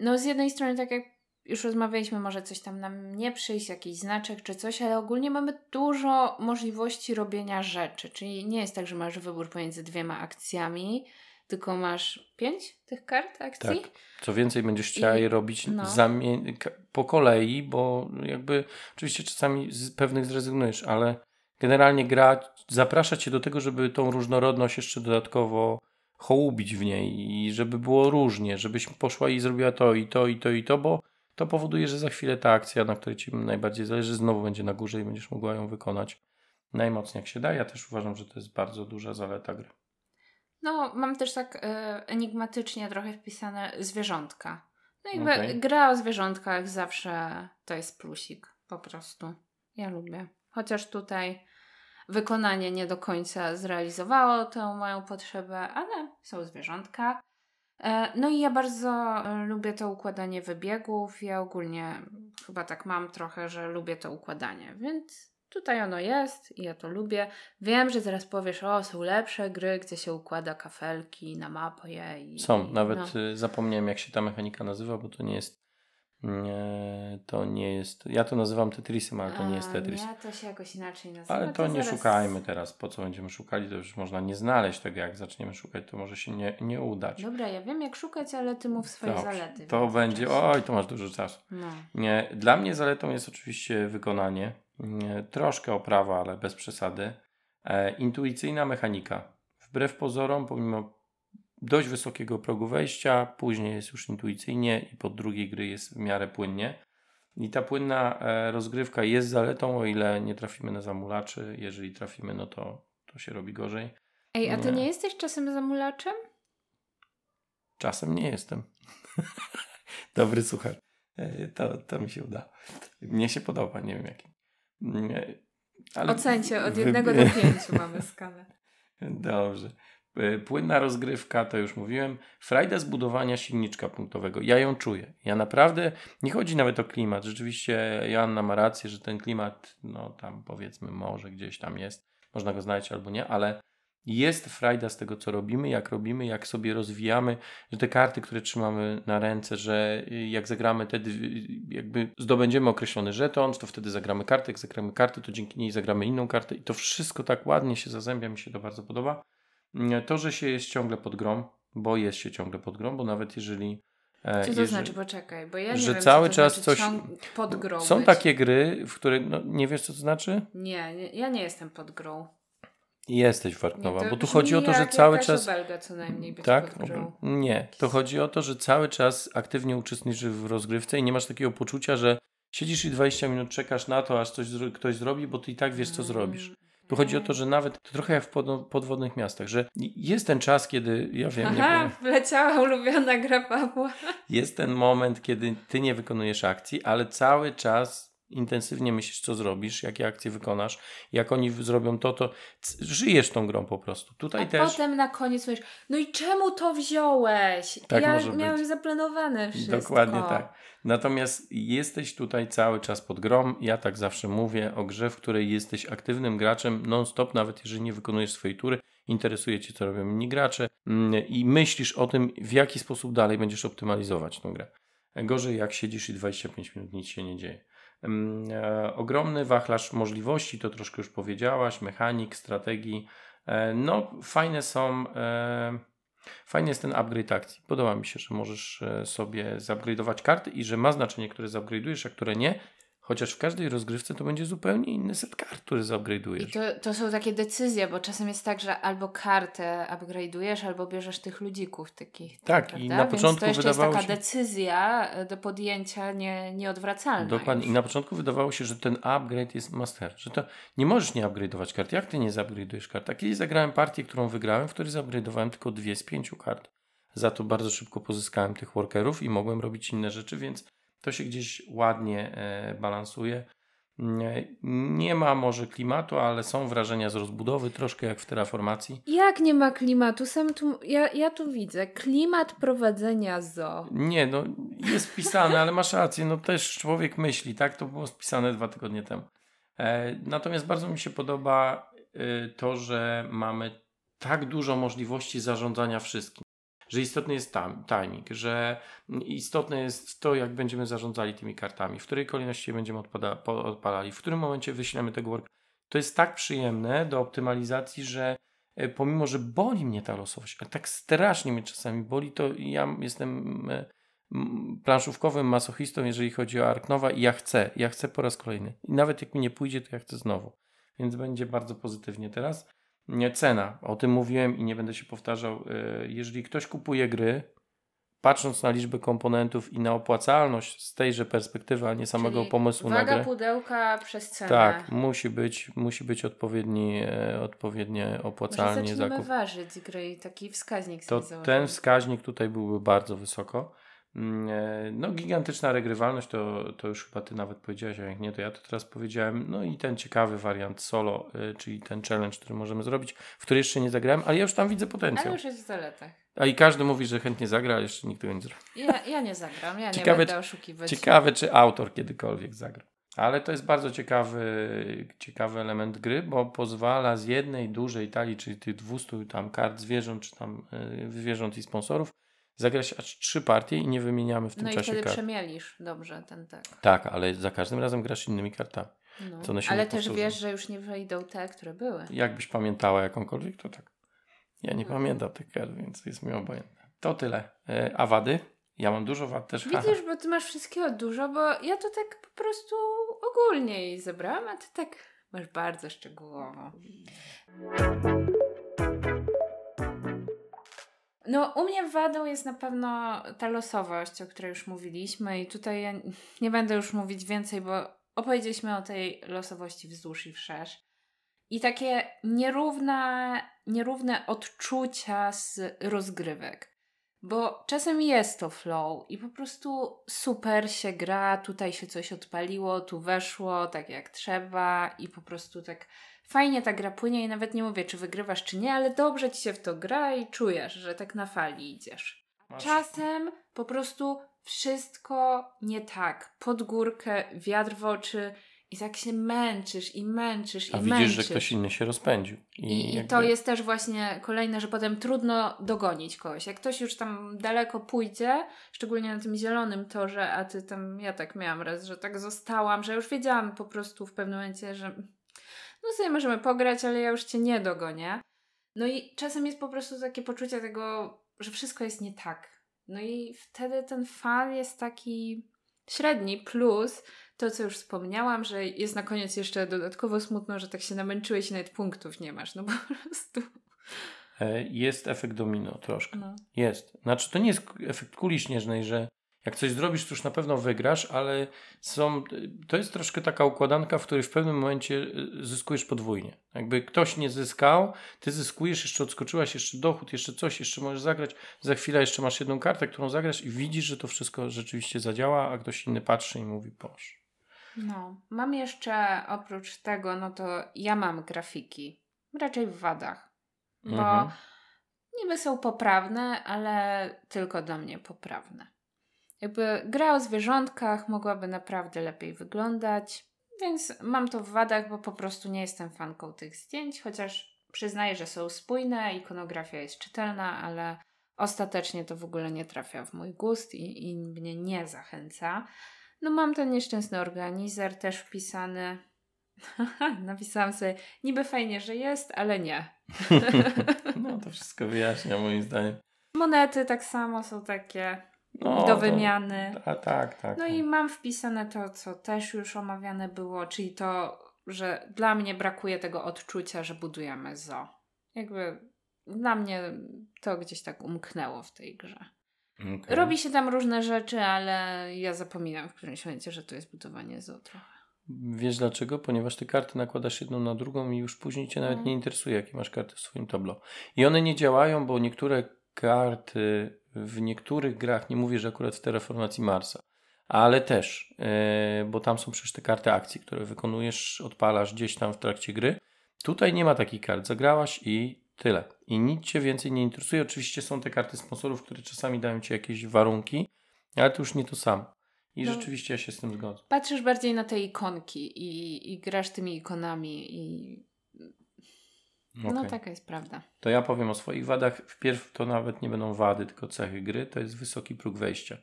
no z jednej strony, tak jak już rozmawialiśmy, może coś tam nam nie przyjść, jakiś znaczek czy coś, ale ogólnie mamy dużo możliwości robienia rzeczy, czyli nie jest tak, że masz wybór pomiędzy dwiema akcjami, tylko masz pięć tych kart akcji. Tak. Co więcej, będziesz chciała je robić no. po kolei, bo jakby oczywiście czasami z pewnych zrezygnujesz, ale generalnie gra zaprasza cię do tego, żeby tą różnorodność jeszcze dodatkowo hołubić w niej i żeby było różnie, żebyś poszła i zrobiła to i to i to i to, bo to powoduje, że za chwilę ta akcja, na której ci najbardziej zależy, znowu będzie na górze i będziesz mogła ją wykonać najmocniej jak się da. Ja też uważam, że to jest bardzo duża zaleta gry. No, mam też tak e, enigmatycznie trochę wpisane zwierzątka. No jakby Okej. gra o zwierzątkach zawsze to jest plusik, po prostu. Ja lubię. Chociaż tutaj wykonanie nie do końca zrealizowało tę moją potrzebę, ale są zwierzątka. E, No i ja bardzo e, lubię to układanie wybiegów. Ja ogólnie chyba tak mam trochę, że lubię to układanie, więc tutaj ono jest i ja to lubię. Wiem, że zaraz powiesz, o, są lepsze gry, gdzie się układa kafelki na mapie. I, Są, nawet no. y, zapomniałem jak się ta mechanika nazywa, bo to nie jest to nie jest, ja to nazywam Tetrisem, ale to nie jest A, Tetris. Nie, to się jakoś inaczej nazywa. Ale to nie zaraz- szukajmy teraz, po co będziemy szukali, to już można nie znaleźć tego, jak zaczniemy szukać, to może się nie, nie udać. Dobra, ja wiem jak szukać, ale ty mów swoje Dobrze, zalety. To będzie, międzyczasie. oj, to masz dużo czasu. No. Nie, dla mnie zaletą jest oczywiście wykonanie, nie, troszkę oprawa, ale bez przesady. E, intuicyjna mechanika. Wbrew pozorom, pomimo dość wysokiego progu wejścia, później jest już intuicyjnie i pod drugiej gry jest w miarę płynnie. I ta płynna e, rozgrywka jest zaletą, o ile nie trafimy na zamulaczy. Jeżeli trafimy, no to, to się robi gorzej. Ej, a ty Nie. nie jesteś czasem zamulaczem? Czasem nie jestem. [LAUGHS] Dobry słuchacz. E, To, to mi się uda. Mnie się podoba, nie wiem jaki. Nie, ale Ocencie, od jednego do [LAUGHS] pięciu mamy skalę. Dobrze. E, Płynna rozgrywka, to już mówiłem. Frajda zbudowania silniczka punktowego. Ja ją czuję. Ja naprawdę, nie chodzi nawet o klimat. Rzeczywiście Joanna ma rację, że ten klimat, no tam powiedzmy może gdzieś tam jest. Można go znaleźć albo nie, ale jest frajda z tego, co robimy, jak robimy, jak sobie rozwijamy, że te karty, które trzymamy na ręce, że y, jak zagramy wtedy, jakby zdobędziemy określony żeton, to wtedy zagramy kartę, jak zagramy kartę, to dzięki niej zagramy inną kartę i to wszystko tak ładnie się zazębia, mi się to bardzo podoba. To, że się jest ciągle pod grą, bo jest się ciągle pod grą, bo nawet jeżeli E, Co to jeżeli- znaczy, poczekaj, bo ja nie że wiem, cały co czas znaczy coś- pod grą Są być. takie gry, w których no, nie wiesz, co to znaczy? Nie, nie, ja nie jestem pod grą. Jesteś to bo tu chodzi o to, że cały czas. obelga co najmniej być Tak? pod grą. Nie. To chodzi o to, że cały czas aktywnie uczestniczysz w rozgrywce i nie masz takiego poczucia, że siedzisz i 20 minut czekasz na to, aż coś ktoś zrobi, bo ty i tak wiesz, co zrobisz. Tu chodzi o to, że nawet to trochę jak w pod- podwodnych miastach, że jest ten czas, kiedy ja wiem, nie Aha, powiem, wleciała ulubiona gra Pawła. jest ten moment, kiedy ty nie wykonujesz akcji, ale cały czas intensywnie myślisz, co zrobisz, jakie akcje wykonasz, jak oni zrobią to, to żyjesz tą grą po prostu. Tutaj A też. potem na koniec mówisz, no i czemu to wziąłeś? Tak ja może miałem być. zaplanowane wszystko. Dokładnie tak. Natomiast jesteś tutaj cały czas pod grą. Ja tak zawsze mówię o grze, w której jesteś aktywnym graczem non-stop, nawet jeżeli nie wykonujesz swojej tury. Interesuje cię, co robią inni gracze mm, i myślisz o tym, w jaki sposób dalej będziesz optymalizować tą grę. Gorzej jak siedzisz i 25 minut nic się nie dzieje. E, ogromny wachlarz możliwości, to troszkę już powiedziałaś, mechanik, strategii. E, no, fajne są. E, Fajny jest ten upgrade akcji. Podoba mi się, że możesz sobie zupgrade'ować karty i że ma znaczenie, które zupgrade'ujesz, a które nie. Chociaż w każdej rozgrywce to będzie zupełnie inny set kart, który I zupgrade'ujesz. to, to są takie decyzje, bo czasem jest tak, że albo kartę upgrade'ujesz, albo bierzesz tych ludzików takich. Tak, prawda? i na Więc początku to jeszcze wydawało jest taka się- decyzja e, do podjęcia nie, nieodwracalna. Dokładnie. Już. I na początku wydawało się, że ten upgrade jest master, że to nie możesz nie upgrade'ować kart. Jak ty nie zupgrade'ujesz kart? A kiedyś zagrałem partię, którą wygrałem, w której zupgrade'owałem tylko dwie z pięciu kart. Za to bardzo szybko pozyskałem tych workerów i mogłem robić inne rzeczy, więc to się gdzieś ładnie e, balansuje. Nie, nie ma może klimatu, ale są wrażenia z rozbudowy, troszkę jak w terraformacji. Jak nie ma klimatu? Sam tu, ja, ja tu widzę klimat prowadzenia zoo. Nie, no jest wpisane, ale masz rację, no też człowiek myśli, tak? To było spisane dwa tygodnie temu. E, natomiast bardzo mi się podoba e, to, że mamy tak dużo możliwości zarządzania wszystkim. Że istotny jest tam, timing, że istotne jest to, jak będziemy zarządzali tymi kartami, w której kolejności je będziemy odpada, odpalali, w którym momencie wyślemy tego work. To jest tak przyjemne do optymalizacji, że e, pomimo, że boli mnie ta losowość, ale tak strasznie mnie czasami boli, to ja jestem e, planszówkowym masochistą, jeżeli chodzi o Arknowa i ja chcę, ja chcę po raz kolejny. I nawet jak mi nie pójdzie, to ja chcę znowu. Więc będzie bardzo pozytywnie teraz. Nie, Cena, o tym mówiłem i nie będę się powtarzał. E, Jeżeli ktoś kupuje gry, patrząc na liczbę komponentów i na opłacalność z tejże perspektywy, a nie samego Czyli pomysłu na Waga grę, pudełka przez cenę. tak, musi być, musi być odpowiedni, e, odpowiednie Może opłacalnie zaczniemy zakup. ważyć gry i taki wskaźnik To sobie ten założymy. wskaźnik tutaj byłby bardzo wysoko. Mm, e, No, gigantyczna regrywalność, to, to już chyba ty nawet powiedziałeś, a jak nie, to ja to teraz powiedziałem. No i ten ciekawy wariant solo, y, czyli ten challenge, który możemy zrobić, w który jeszcze nie zagrałem, ale ja już tam widzę Ale potencjał. już jest w zaletach. A i każdy mówi, że chętnie zagra, ale jeszcze nikt tego nie zrobi. Ja, ja nie zagram, ja Ciekawe, nie będę oszukiwać. Ciekawe, czy autor kiedykolwiek zagra. Ale to jest bardzo ciekawy, ciekawy element gry, bo pozwala z jednej dużej talii, czyli tych 200 tam kart zwierząt, czy tam y, zwierząt i sponsorów, zagrać aż trzy partie i nie wymieniamy w tym No i czasie wtedy kart. przemielisz dobrze ten tak. Tak, ale za każdym razem grasz innymi kartami. No. Ale też wiesz, że już nie wejdą te, które były. Jakbyś pamiętała jakąkolwiek, to tak. Ja nie Mhm. pamiętam tych kart, więc jest mi obojętne. To tyle. E, A wady? Ja mam dużo wad też. Widzisz, bo ty masz wszystkiego dużo, bo ja to tak po prostu ogólnie jej zebrałam, a ty tak masz bardzo szczegółowo. No, u mnie wadą jest na pewno ta losowość, o której już mówiliśmy, i tutaj ja nie będę już mówić więcej, bo opowiedzieliśmy o tej losowości wzdłuż i wszerz. I takie nierówne, nierówne odczucia z rozgrywek. Bo czasem jest to flow i po prostu super się gra, tutaj się coś odpaliło, tu weszło tak jak trzeba i po prostu tak fajnie ta gra płynie i nawet nie mówię, czy wygrywasz, czy nie, ale dobrze ci się w to gra i czujesz, że tak na fali idziesz. Masz- Czasem po prostu wszystko nie tak. Pod górkę, wiatr w oczy i tak się męczysz i męczysz A i widzisz, męczysz. że ktoś inny się rozpędził. I, I, I jakby- to jest też właśnie kolejne, że potem trudno dogonić kogoś. Jak ktoś już tam daleko pójdzie, szczególnie na tym zielonym torze, a ty tam, ja tak miałam raz, że tak zostałam, że już wiedziałam po prostu w pewnym momencie, że no sobie możemy pograć, ale ja już cię nie dogonię. No i czasem jest po prostu takie poczucie tego, że wszystko jest nie tak. No i wtedy ten fan jest taki średni, plus to, co już wspomniałam, że jest na koniec jeszcze dodatkowo smutno, że tak się namęczyłeś i nawet punktów nie masz, no po prostu. E, jest efekt domino troszkę. No. Jest. Znaczy, to nie jest efekt kuli śnieżnej, że jak coś zrobisz, to już na pewno wygrasz, ale są, to jest troszkę taka układanka, w której w pewnym momencie y, zyskujesz podwójnie. Jakby ktoś nie zyskał, ty zyskujesz, jeszcze odskoczyłaś, jeszcze dochód, jeszcze coś, jeszcze możesz zagrać. Za chwilę jeszcze masz jedną kartę, którą zagrasz i widzisz, że to wszystko rzeczywiście zadziała, a ktoś inny patrzy i mówi, boż. No, mam jeszcze oprócz tego, no to ja mam grafiki, raczej w wadach, bo Mhm. niby są poprawne, ale tylko dla mnie poprawne. Jakby gra o zwierzątkach mogłaby naprawdę lepiej wyglądać, więc mam to w wadach, bo po prostu nie jestem fanką tych zdjęć, chociaż przyznaję, że są spójne, ikonografia jest czytelna, ale ostatecznie to w ogóle nie trafia w mój gust i, i mnie nie zachęca. No mam ten nieszczęsny organizer też wpisany. [LAUGHS] Napisałam sobie, niby fajnie, że jest, ale nie. [LAUGHS] No to wszystko wyjaśnia moim zdaniem. Monety tak samo są takie No, do to- wymiany. A, tak, tak. No i mam wpisane to, co też już omawiane było, czyli to, że dla mnie brakuje tego odczucia, że budujemy zo. Jakby dla mnie to gdzieś tak umknęło w tej grze. Okej. Robi się tam różne rzeczy, ale ja zapominam w którymś momencie, że to jest budowanie zo trochę. Wiesz dlaczego? Ponieważ ty karty nakładasz jedną na drugą i już później cię nawet Mhm. nie interesuje, jakie masz karty w swoim tableau. I one nie działają, bo niektóre karty w niektórych grach, nie mówię, że akurat w Terraformacji Marsa, ale też, yy, bo tam są przecież te karty akcji, które wykonujesz, odpalasz gdzieś tam w trakcie gry. Tutaj nie ma takich kart. Zagrałaś i tyle. I nic cię więcej nie interesuje. Oczywiście są te karty sponsorów, które czasami dają ci jakieś warunki, ale to już nie to samo. I No. rzeczywiście ja się z tym zgodzę. Patrzysz bardziej na te ikonki i, i grasz tymi ikonami i no Okej. taka jest prawda. To ja powiem o swoich wadach. Wpierw to nawet nie będą wady, tylko cechy gry. To jest wysoki próg wejścia.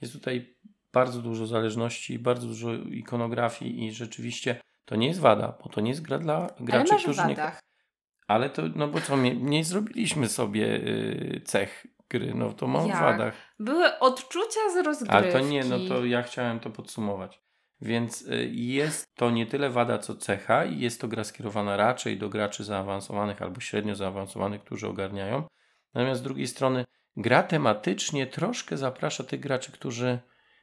Jest tutaj bardzo dużo zależności, bardzo dużo ikonografii i rzeczywiście to nie jest wada, bo to nie jest gra dla Ale graczy, w którzy nie... wadach. Ale to, no bo co, nie, nie zrobiliśmy sobie y, cech gry, no to mam w Jak? wadach. Były odczucia z rozgrywki. Ale to nie, no to ja chciałem to podsumować. Więc y, jest to nie tyle wada, co cecha i jest to gra skierowana raczej do graczy zaawansowanych albo średnio zaawansowanych, którzy ogarniają. Natomiast z drugiej strony gra tematycznie troszkę zaprasza tych graczy, którzy,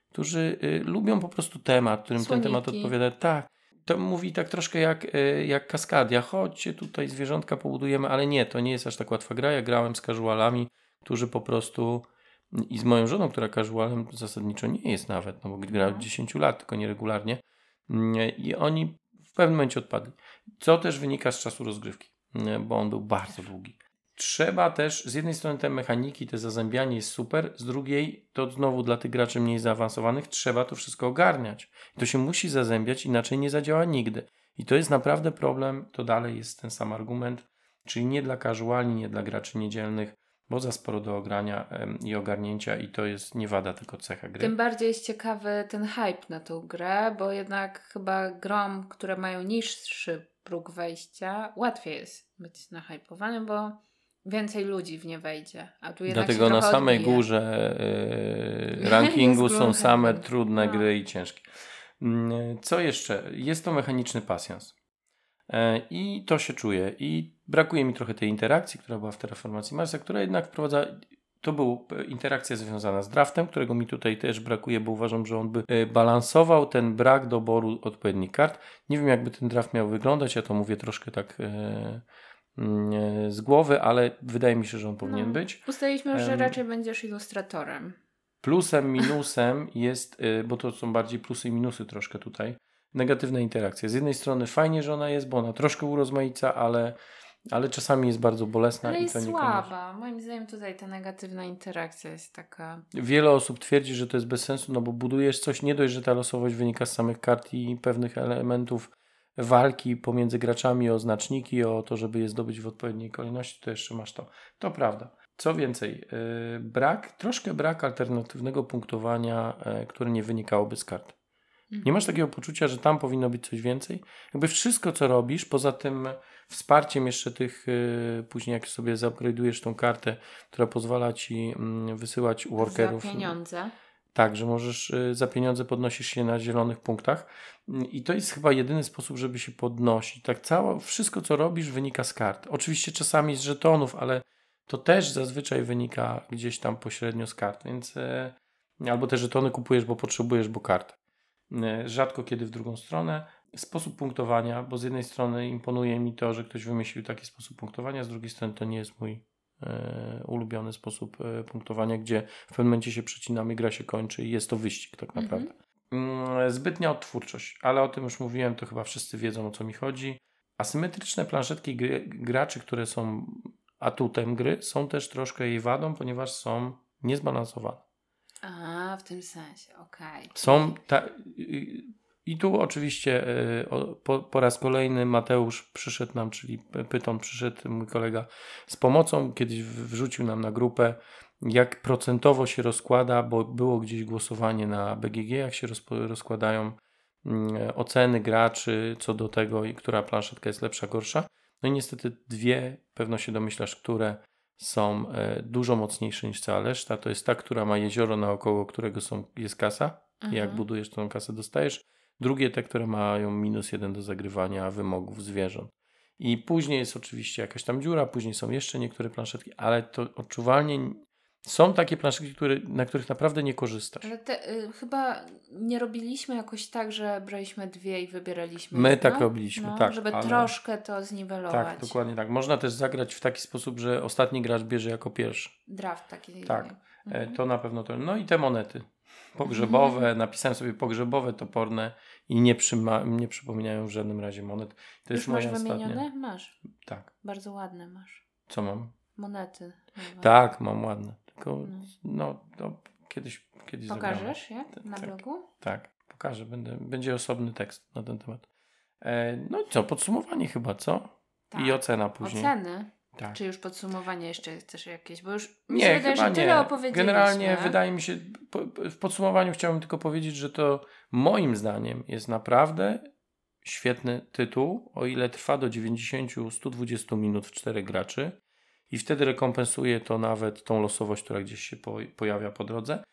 którzy y, lubią po prostu temat, którym ten temat Słoniki. odpowiada. Tak, to mówi tak troszkę jak, y, jak kaskadia. Chodźcie tutaj zwierzątka pobudujemy, ale nie, to nie jest aż tak łatwa gra. Ja grałem z casualami, którzy po prostu i z moją żoną, która casualem zasadniczo nie jest nawet, no bo gra od No. 10 lat, tylko nieregularnie. Mm, I oni w pewnym momencie odpadli. Co też wynika z czasu rozgrywki, mm, bo on był bardzo długi. Trzeba też, z jednej strony te mechaniki, te zazębianie jest super, z drugiej to znowu dla tych graczy mniej zaawansowanych trzeba to wszystko ogarniać. To się musi zazębiać, inaczej nie zadziała nigdy. I to jest naprawdę problem, to dalej jest ten sam argument, czyli nie dla casuali, nie dla graczy niedzielnych, bo za sporo do ogrania i ogarnięcia i to jest nie wada, tylko cecha gry. Tym bardziej jest ciekawy ten hype na tą grę, bo jednak chyba grom, które mają niższy próg wejścia, łatwiej jest być nahypowanym, bo więcej ludzi w nie wejdzie. A tu jednak Dlatego na samej odbije. górze yy, [LAUGHS] rankingu są same trudne No. gry i ciężkie. Mm, Co jeszcze? Jest to mechaniczny pasjans. E, I to się czuje. I brakuje mi trochę tej interakcji, która była w Terraformacji Marsa, która jednak wprowadza. To była interakcja związana z draftem, którego mi tutaj też brakuje, bo uważam, że on by e, balansował ten brak doboru odpowiednich kart. Nie wiem, jakby ten draft miał wyglądać. Ja to mówię troszkę tak e, mm, e, z głowy, ale wydaje mi się, że on powinien No. być. Ustaliliśmy, że raczej będziesz ilustratorem. Plusem, minusem jest, bo to są bardziej plusy i minusy troszkę tutaj, negatywna interakcja. Z jednej strony fajnie, że ona jest, bo ona troszkę urozmaica, ale, ale czasami jest bardzo bolesna Ale i jest słaba. Moim zdaniem tutaj ta negatywna interakcja jest taka... Wiele osób twierdzi, że to jest bez sensu, no bo budujesz coś, nie dość, że ta losowość wynika z samych kart i pewnych elementów walki pomiędzy graczami o znaczniki, o to, żeby je zdobyć w odpowiedniej kolejności, to jeszcze masz to. To prawda. Co więcej, yy, brak, troszkę brak alternatywnego punktowania, yy, które nie wynikałoby z kart. Nie masz takiego poczucia, że tam powinno być coś więcej? Jakby wszystko, co robisz, poza tym wsparciem jeszcze tych, y, później jak sobie zupgrade'ujesz tą kartę, która pozwala ci mm, wysyłać workerów. Za pieniądze. Tak, że możesz y, za pieniądze podnosisz się na zielonych punktach i to jest chyba jedyny sposób, żeby się podnosić. Tak całe, wszystko co robisz wynika z kart. Oczywiście czasami z żetonów, ale to też zazwyczaj wynika gdzieś tam pośrednio z kart, więc e, albo te żetony kupujesz, bo potrzebujesz, bo kartę. E, Rzadko kiedy w drugą stronę. Sposób punktowania, bo z jednej strony imponuje mi to, że ktoś wymyślił taki sposób punktowania, z drugiej strony to nie jest mój e, ulubiony sposób e, punktowania, gdzie w pewnym momencie się przecinamy, gra się kończy i jest to wyścig tak Mhm. naprawdę. Mm, Zbytnia odtwórczość, ale o tym już mówiłem, to chyba wszyscy wiedzą o co mi chodzi. Asymetryczne planszetki gry, graczy, które są atutem gry, są też troszkę jej wadą, ponieważ są niezbalansowane. A, w tym sensie, okej. Są ta, i- i tu oczywiście y, o- po, po raz kolejny Mateusz przyszedł nam, czyli Pyton przyszedł, mój kolega, z pomocą. Kiedyś wrzucił nam na grupę, jak procentowo się rozkłada, bo było gdzieś głosowanie na BGG, jak się rozpo- rozkładają mm, oceny graczy co do tego, która planszetka jest lepsza, gorsza. No i niestety dwie, pewno się domyślasz, które są e, dużo mocniejsze niż cała reszta. To jest ta, która ma jezioro naokoło którego są, jest kasa. I Jak Mhm. budujesz tą kasę, dostajesz. Drugie te, które mają minus jeden do zagrywania wymogów zwierząt. I później jest oczywiście jakaś tam dziura, później są jeszcze niektóre planszetki, ale to odczuwalnie są takie planszetki, które, na których naprawdę nie korzystasz. Ale te, y, chyba nie robiliśmy jakoś tak, że braliśmy dwie i wybieraliśmy. My tak robiliśmy, no, tak, Żeby ale- troszkę to zniwelować. Tak, dokładnie tak. Można też zagrać w taki sposób, że ostatni gracz bierze jako pierwszy. Draft taki. Tak. E, Mhm. To na pewno to. No i te monety. Pogrzebowe, [LAUGHS] napisałem sobie pogrzebowe, toporne i nie, przyma- nie przypominają w żadnym razie monet. To Już jest masz moja wymienione? ostatnia. Masz. Tak. Bardzo ładne masz. Co mam? Monety. Tak, mam ładne. Tylko No. no, kiedyś, kiedyś zagramy. Pokażesz je Tak, na tak. blogu? Tak, pokażę. Będę, będzie osobny tekst na ten temat. E, no i co, podsumowanie chyba, co? Tak. I ocena później. Oceny? Tak. Czy już podsumowanie jeszcze chcesz jakieś? Bo już mi się Nie, wydaje, że tyle opowiedzieliśmy. Generalnie wydaje mi się, po, w podsumowaniu chciałbym tylko powiedzieć, że to moim zdaniem jest naprawdę świetny tytuł, o ile trwa do 90-120 minut w czterech graczy i wtedy rekompensuje to nawet tą losowość, która gdzieś się po, pojawia po drodze.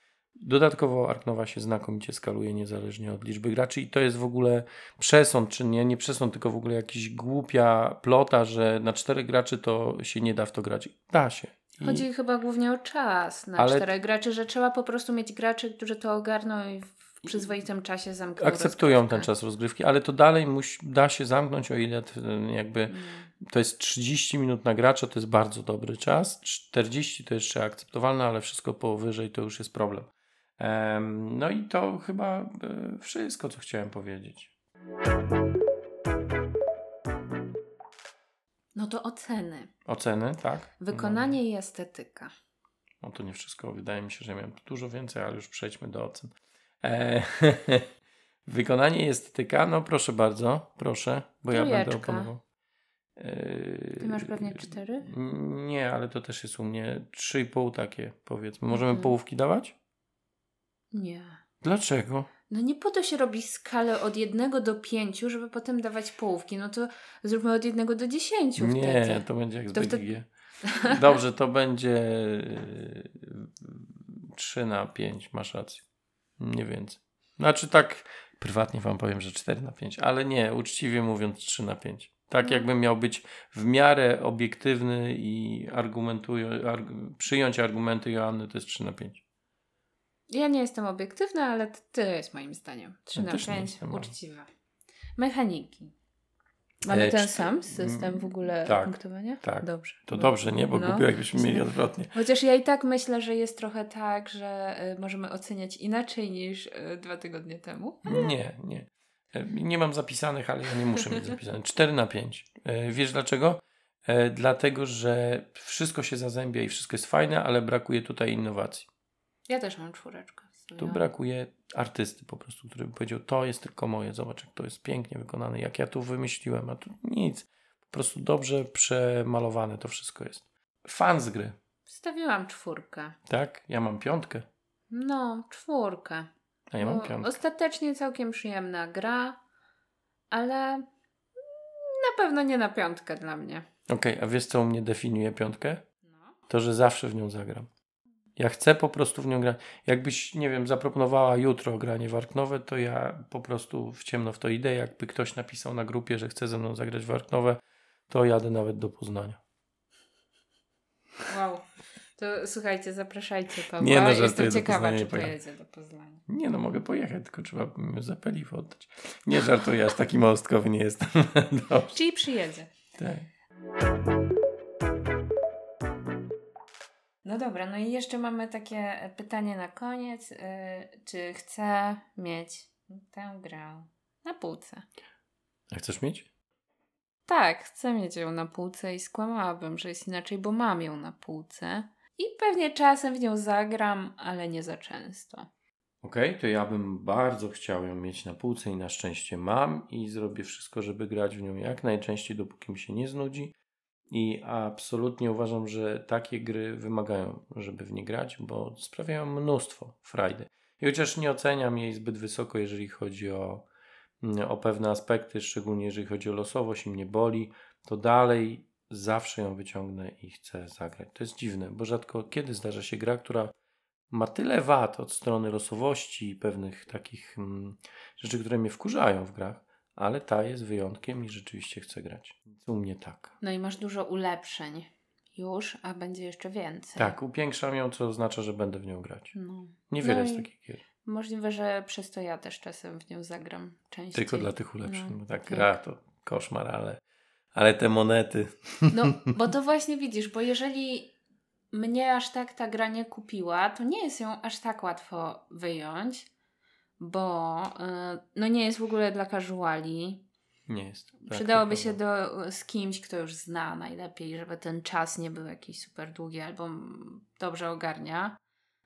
Dodatkowo Arknowa się znakomicie skaluje niezależnie od liczby graczy i to jest w ogóle przesąd, czy nie, nie przesąd, tylko w ogóle jakiś głupia plota, że na czterech graczy to się nie da w to grać. Da się. I- Chodzi chyba głównie o czas na Ale- czterech graczy, że trzeba po prostu mieć graczy, którzy to ogarną i w przyzwoitym czasie zamkną akceptują ten rozgrywkę. czas rozgrywki, ale to dalej musi, da się zamknąć, o ile jakby. To jest 30 minut na gracza, to jest bardzo dobry czas. 40 to jeszcze akceptowalne, ale wszystko powyżej to już jest problem. Em, no i to chyba e, wszystko, co chciałem powiedzieć. No to oceny. Oceny, tak? Wykonanie i estetyka. No, no to nie wszystko. Wydaje mi się, że miałem dużo więcej, ale już przejdźmy do ocen. E, [LAUGHS] wykonanie i estetyka, no proszę bardzo, proszę, bo ja będę Trójeczka. oponował. Ty masz pewnie cztery? Nie, ale to też jest u mnie 3,5 takie powiedzmy. Możemy Mhm. połówki dawać? Nie. Dlaczego? No nie po to się robi skalę od jednego do pięciu, żeby potem dawać połówki. No to zróbmy od jednego do dziesięciu Nie, wtedy. to będzie jak z To wtedy-. [LAUGHS] Dobrze, to będzie 3 na 5, masz rację. Nie więcej. Znaczy tak, prywatnie wam powiem, że 4 na 5, ale nie, uczciwie mówiąc 3 na 5. Tak No. jakbym miał być w miarę obiektywny i arg przyjąć argumenty Joanny, to jest 3 na 5. Ja nie jestem obiektywna, ale to jest moim zdaniem. 3 Ja na też nie 5 jestem, ale- uczciwe. Mechaniki. Mamy E, ten sam system w ogóle tak, punktowania? tak. Dobrze. To No. dobrze, nie? Bo No. głupio jakbyśmy mieli odwrotnie. Chociaż ja i tak myślę, że jest trochę tak, że y, możemy oceniać inaczej niż y, dwa tygodnie temu. Nie, nie. Nie mam zapisanych, ale ja nie muszę mieć zapisanych. [LAUGHS] 4 na 5. E, Wiesz dlaczego? E, Dlatego, że wszystko się zazębia i wszystko jest fajne, ale brakuje tutaj innowacji. Ja też mam czwóreczkę. Tu brakuje artysty po prostu, który by powiedział, to jest tylko moje, zobacz jak to jest pięknie wykonane, jak ja tu wymyśliłem, a tu nic. Po prostu dobrze przemalowane to wszystko jest. Fan z gry, Wstawiłam czwórkę. tak? Ja mam piątkę. No, czwórkę. A ja mam piątkę. Ostatecznie całkiem przyjemna gra, ale na pewno nie na piątkę dla mnie. Okej, a wiesz co u mnie definiuje piątkę? No. To, że zawsze w nią zagram. Ja chcę po prostu w nią grać. Jakbyś, nie wiem, zaproponowała jutro granie w Arknowe, to ja po prostu w ciemno w to idę. Jakby ktoś napisał na grupie, że chce ze mną zagrać w Arknowe, to jadę nawet do Poznania. Wow. To słuchajcie, zapraszajcie Pawła. Nie, no, Jestem ciekawa, czy pojedzie do Poznania. Nie no, mogę pojechać, tylko trzeba mi za oddać. Nie żartuję, aż taki małostkowy nie jestem. [LAUGHS] Czyli przyjedzie. Tak. No dobra, no i jeszcze mamy takie pytanie na koniec. Yy, czy chcę mieć tę grę na półce? A chcesz mieć? Tak, chcę mieć ją na półce i skłamałabym, że jest inaczej, bo mam ją na półce. I pewnie czasem w nią zagram, ale nie za często. Okej, to ja bym bardzo chciał ją mieć na półce i na szczęście mam i zrobię wszystko, żeby grać w nią jak najczęściej, dopóki mi się nie znudzi. I absolutnie uważam, że takie gry wymagają, żeby w nie grać, bo sprawiają mnóstwo frajdy. I chociaż nie oceniam jej zbyt wysoko, jeżeli chodzi o, mm, o pewne aspekty, szczególnie jeżeli chodzi o losowość i mnie boli, to dalej zawsze ją wyciągnę i chcę zagrać. To jest dziwne, bo rzadko kiedy zdarza się gra, która ma tyle wad od strony losowości i pewnych takich mm, rzeczy, które mnie wkurzają w grach, ale ta jest wyjątkiem i rzeczywiście chcę grać. U mnie tak. No i masz dużo ulepszeń już, a będzie jeszcze więcej. Tak, upiększam ją, co oznacza, że będę w nią grać. No. Niewiele No jest takich gier. Możliwe, że przez to ja też czasem w nią zagram częściej. Tylko dla tych ulepszeń. No, bo tak, tak. gra to koszmar, ale, ale te monety. No, bo to właśnie widzisz, bo jeżeli mnie aż tak ta gra nie kupiła, to nie jest ją aż tak łatwo wyjąć, bo y, no nie jest w ogóle dla casuali. Nie jest. Tak, Przydałoby się do, z kimś, kto już zna najlepiej, żeby ten czas nie był jakiś super długi albo dobrze ogarnia.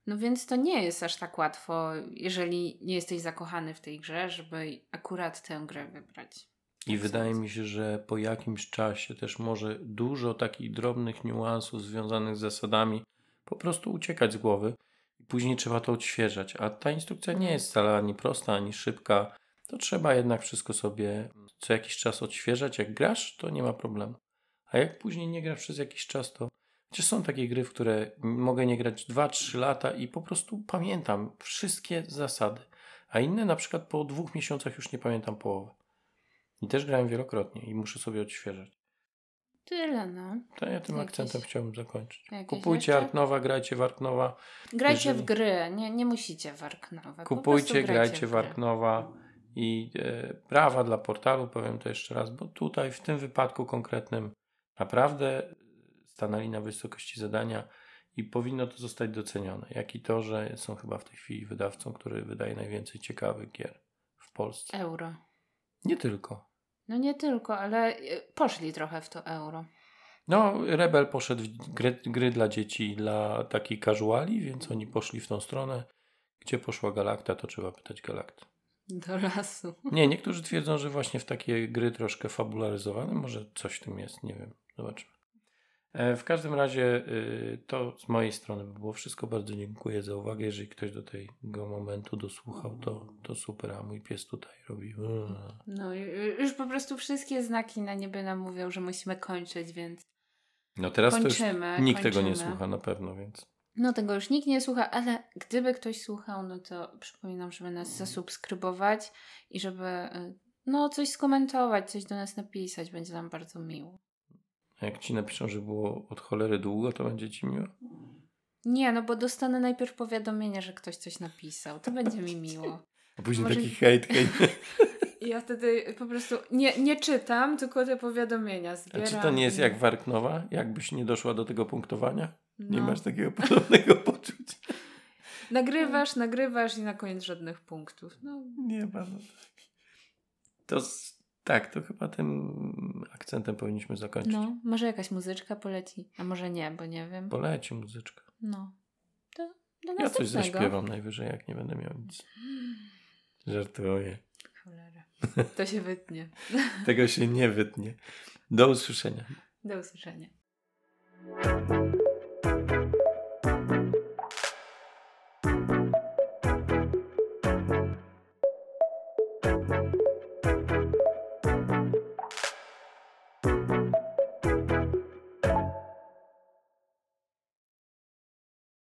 No więc to nie jest aż tak łatwo, jeżeli nie jesteś zakochany w tej grze, żeby akurat tę grę wybrać. I wydaje mi się, że po jakimś czasie też może dużo takich drobnych niuansów związanych z zasadami po prostu uciekać z głowy i później trzeba to odświeżać. A ta instrukcja nie jest wcale ani prosta, ani szybka. To trzeba jednak wszystko sobie co jakiś czas odświeżać. Jak grasz, to nie ma problemu. A jak później nie grasz przez jakiś czas, to Chociaż są takie gry, w które mogę nie grać 2-3 lata i po prostu pamiętam wszystkie zasady. A inne na przykład po dwóch miesiącach już nie pamiętam połowy. I też grałem wielokrotnie i muszę sobie odświeżać. Tyle, no. To ja tym Jakieś- akcentem chciałbym zakończyć. jakieś Kupujcie? Arknowa, grajcie w Arknowa. Grajcie Jeżeli- w gry, nie, nie musicie w Arknowe. po Kupujcie, prostu grajcie w gry. Arknowa. I e, brawa dla portalu, powiem to jeszcze raz, bo tutaj w tym wypadku konkretnym naprawdę stanęli na wysokości zadania i powinno to zostać docenione. Jak i to, że są chyba w tej chwili wydawcą, który wydaje najwięcej ciekawych gier w Polsce. Euro. Nie tylko. No nie tylko, ale y, poszli trochę w to euro. No, Rebel poszedł w gry, gry dla dzieci, dla takiej casuali, więc oni poszli w tą stronę. Gdzie poszła Galakta, to trzeba pytać Galakta. Do lasu. [LAUGHS] Nie, niektórzy twierdzą, że właśnie w takie gry troszkę fabularyzowane, może coś w tym jest, nie wiem, zobaczymy. E, W każdym razie y, to z mojej strony by było wszystko. Bardzo dziękuję za uwagę. Jeżeli ktoś do tego momentu dosłuchał, to, to super, a mój pies tutaj robi. mm. No y, już po prostu wszystkie znaki na niebie nam mówią, że musimy kończyć, więc No teraz to kończymy. już nikt tego nie kończymy. słucha na pewno, więc No tego już nikt nie słucha, ale gdyby ktoś słuchał, no to przypominam, żeby nas zasubskrybować i żeby y, no coś skomentować, coś do nas napisać, będzie nam bardzo miło. A jak ci napiszą, że było od cholery długo, to będzie ci miło. Nie, no bo dostanę najpierw powiadomienie, że ktoś coś napisał. To będzie mi miło. A później Może- taki hejt, hejt. [LAUGHS] Ja wtedy po prostu nie, nie czytam, tylko te powiadomienia A zbieram. czy to nie jest jak Warknowa? Jakbyś nie doszła do tego punktowania? Nie no. masz takiego [LAUGHS] podobnego poczucia? Nagrywasz, nagrywasz i na koniec żadnych punktów. No, Nie bardzo tak. To z, tak, to chyba tym akcentem powinniśmy zakończyć. no, może jakaś muzyczka poleci, a może nie, bo nie wiem. Poleci muzyczka. No. To do Ja coś następnego. zaśpiewam najwyżej, jak nie będę miał nic. Żartuję. Cholera. [LAUGHS] To się wytnie. [LAUGHS] Tego się nie wytnie. Do usłyszenia. Do usłyszenia.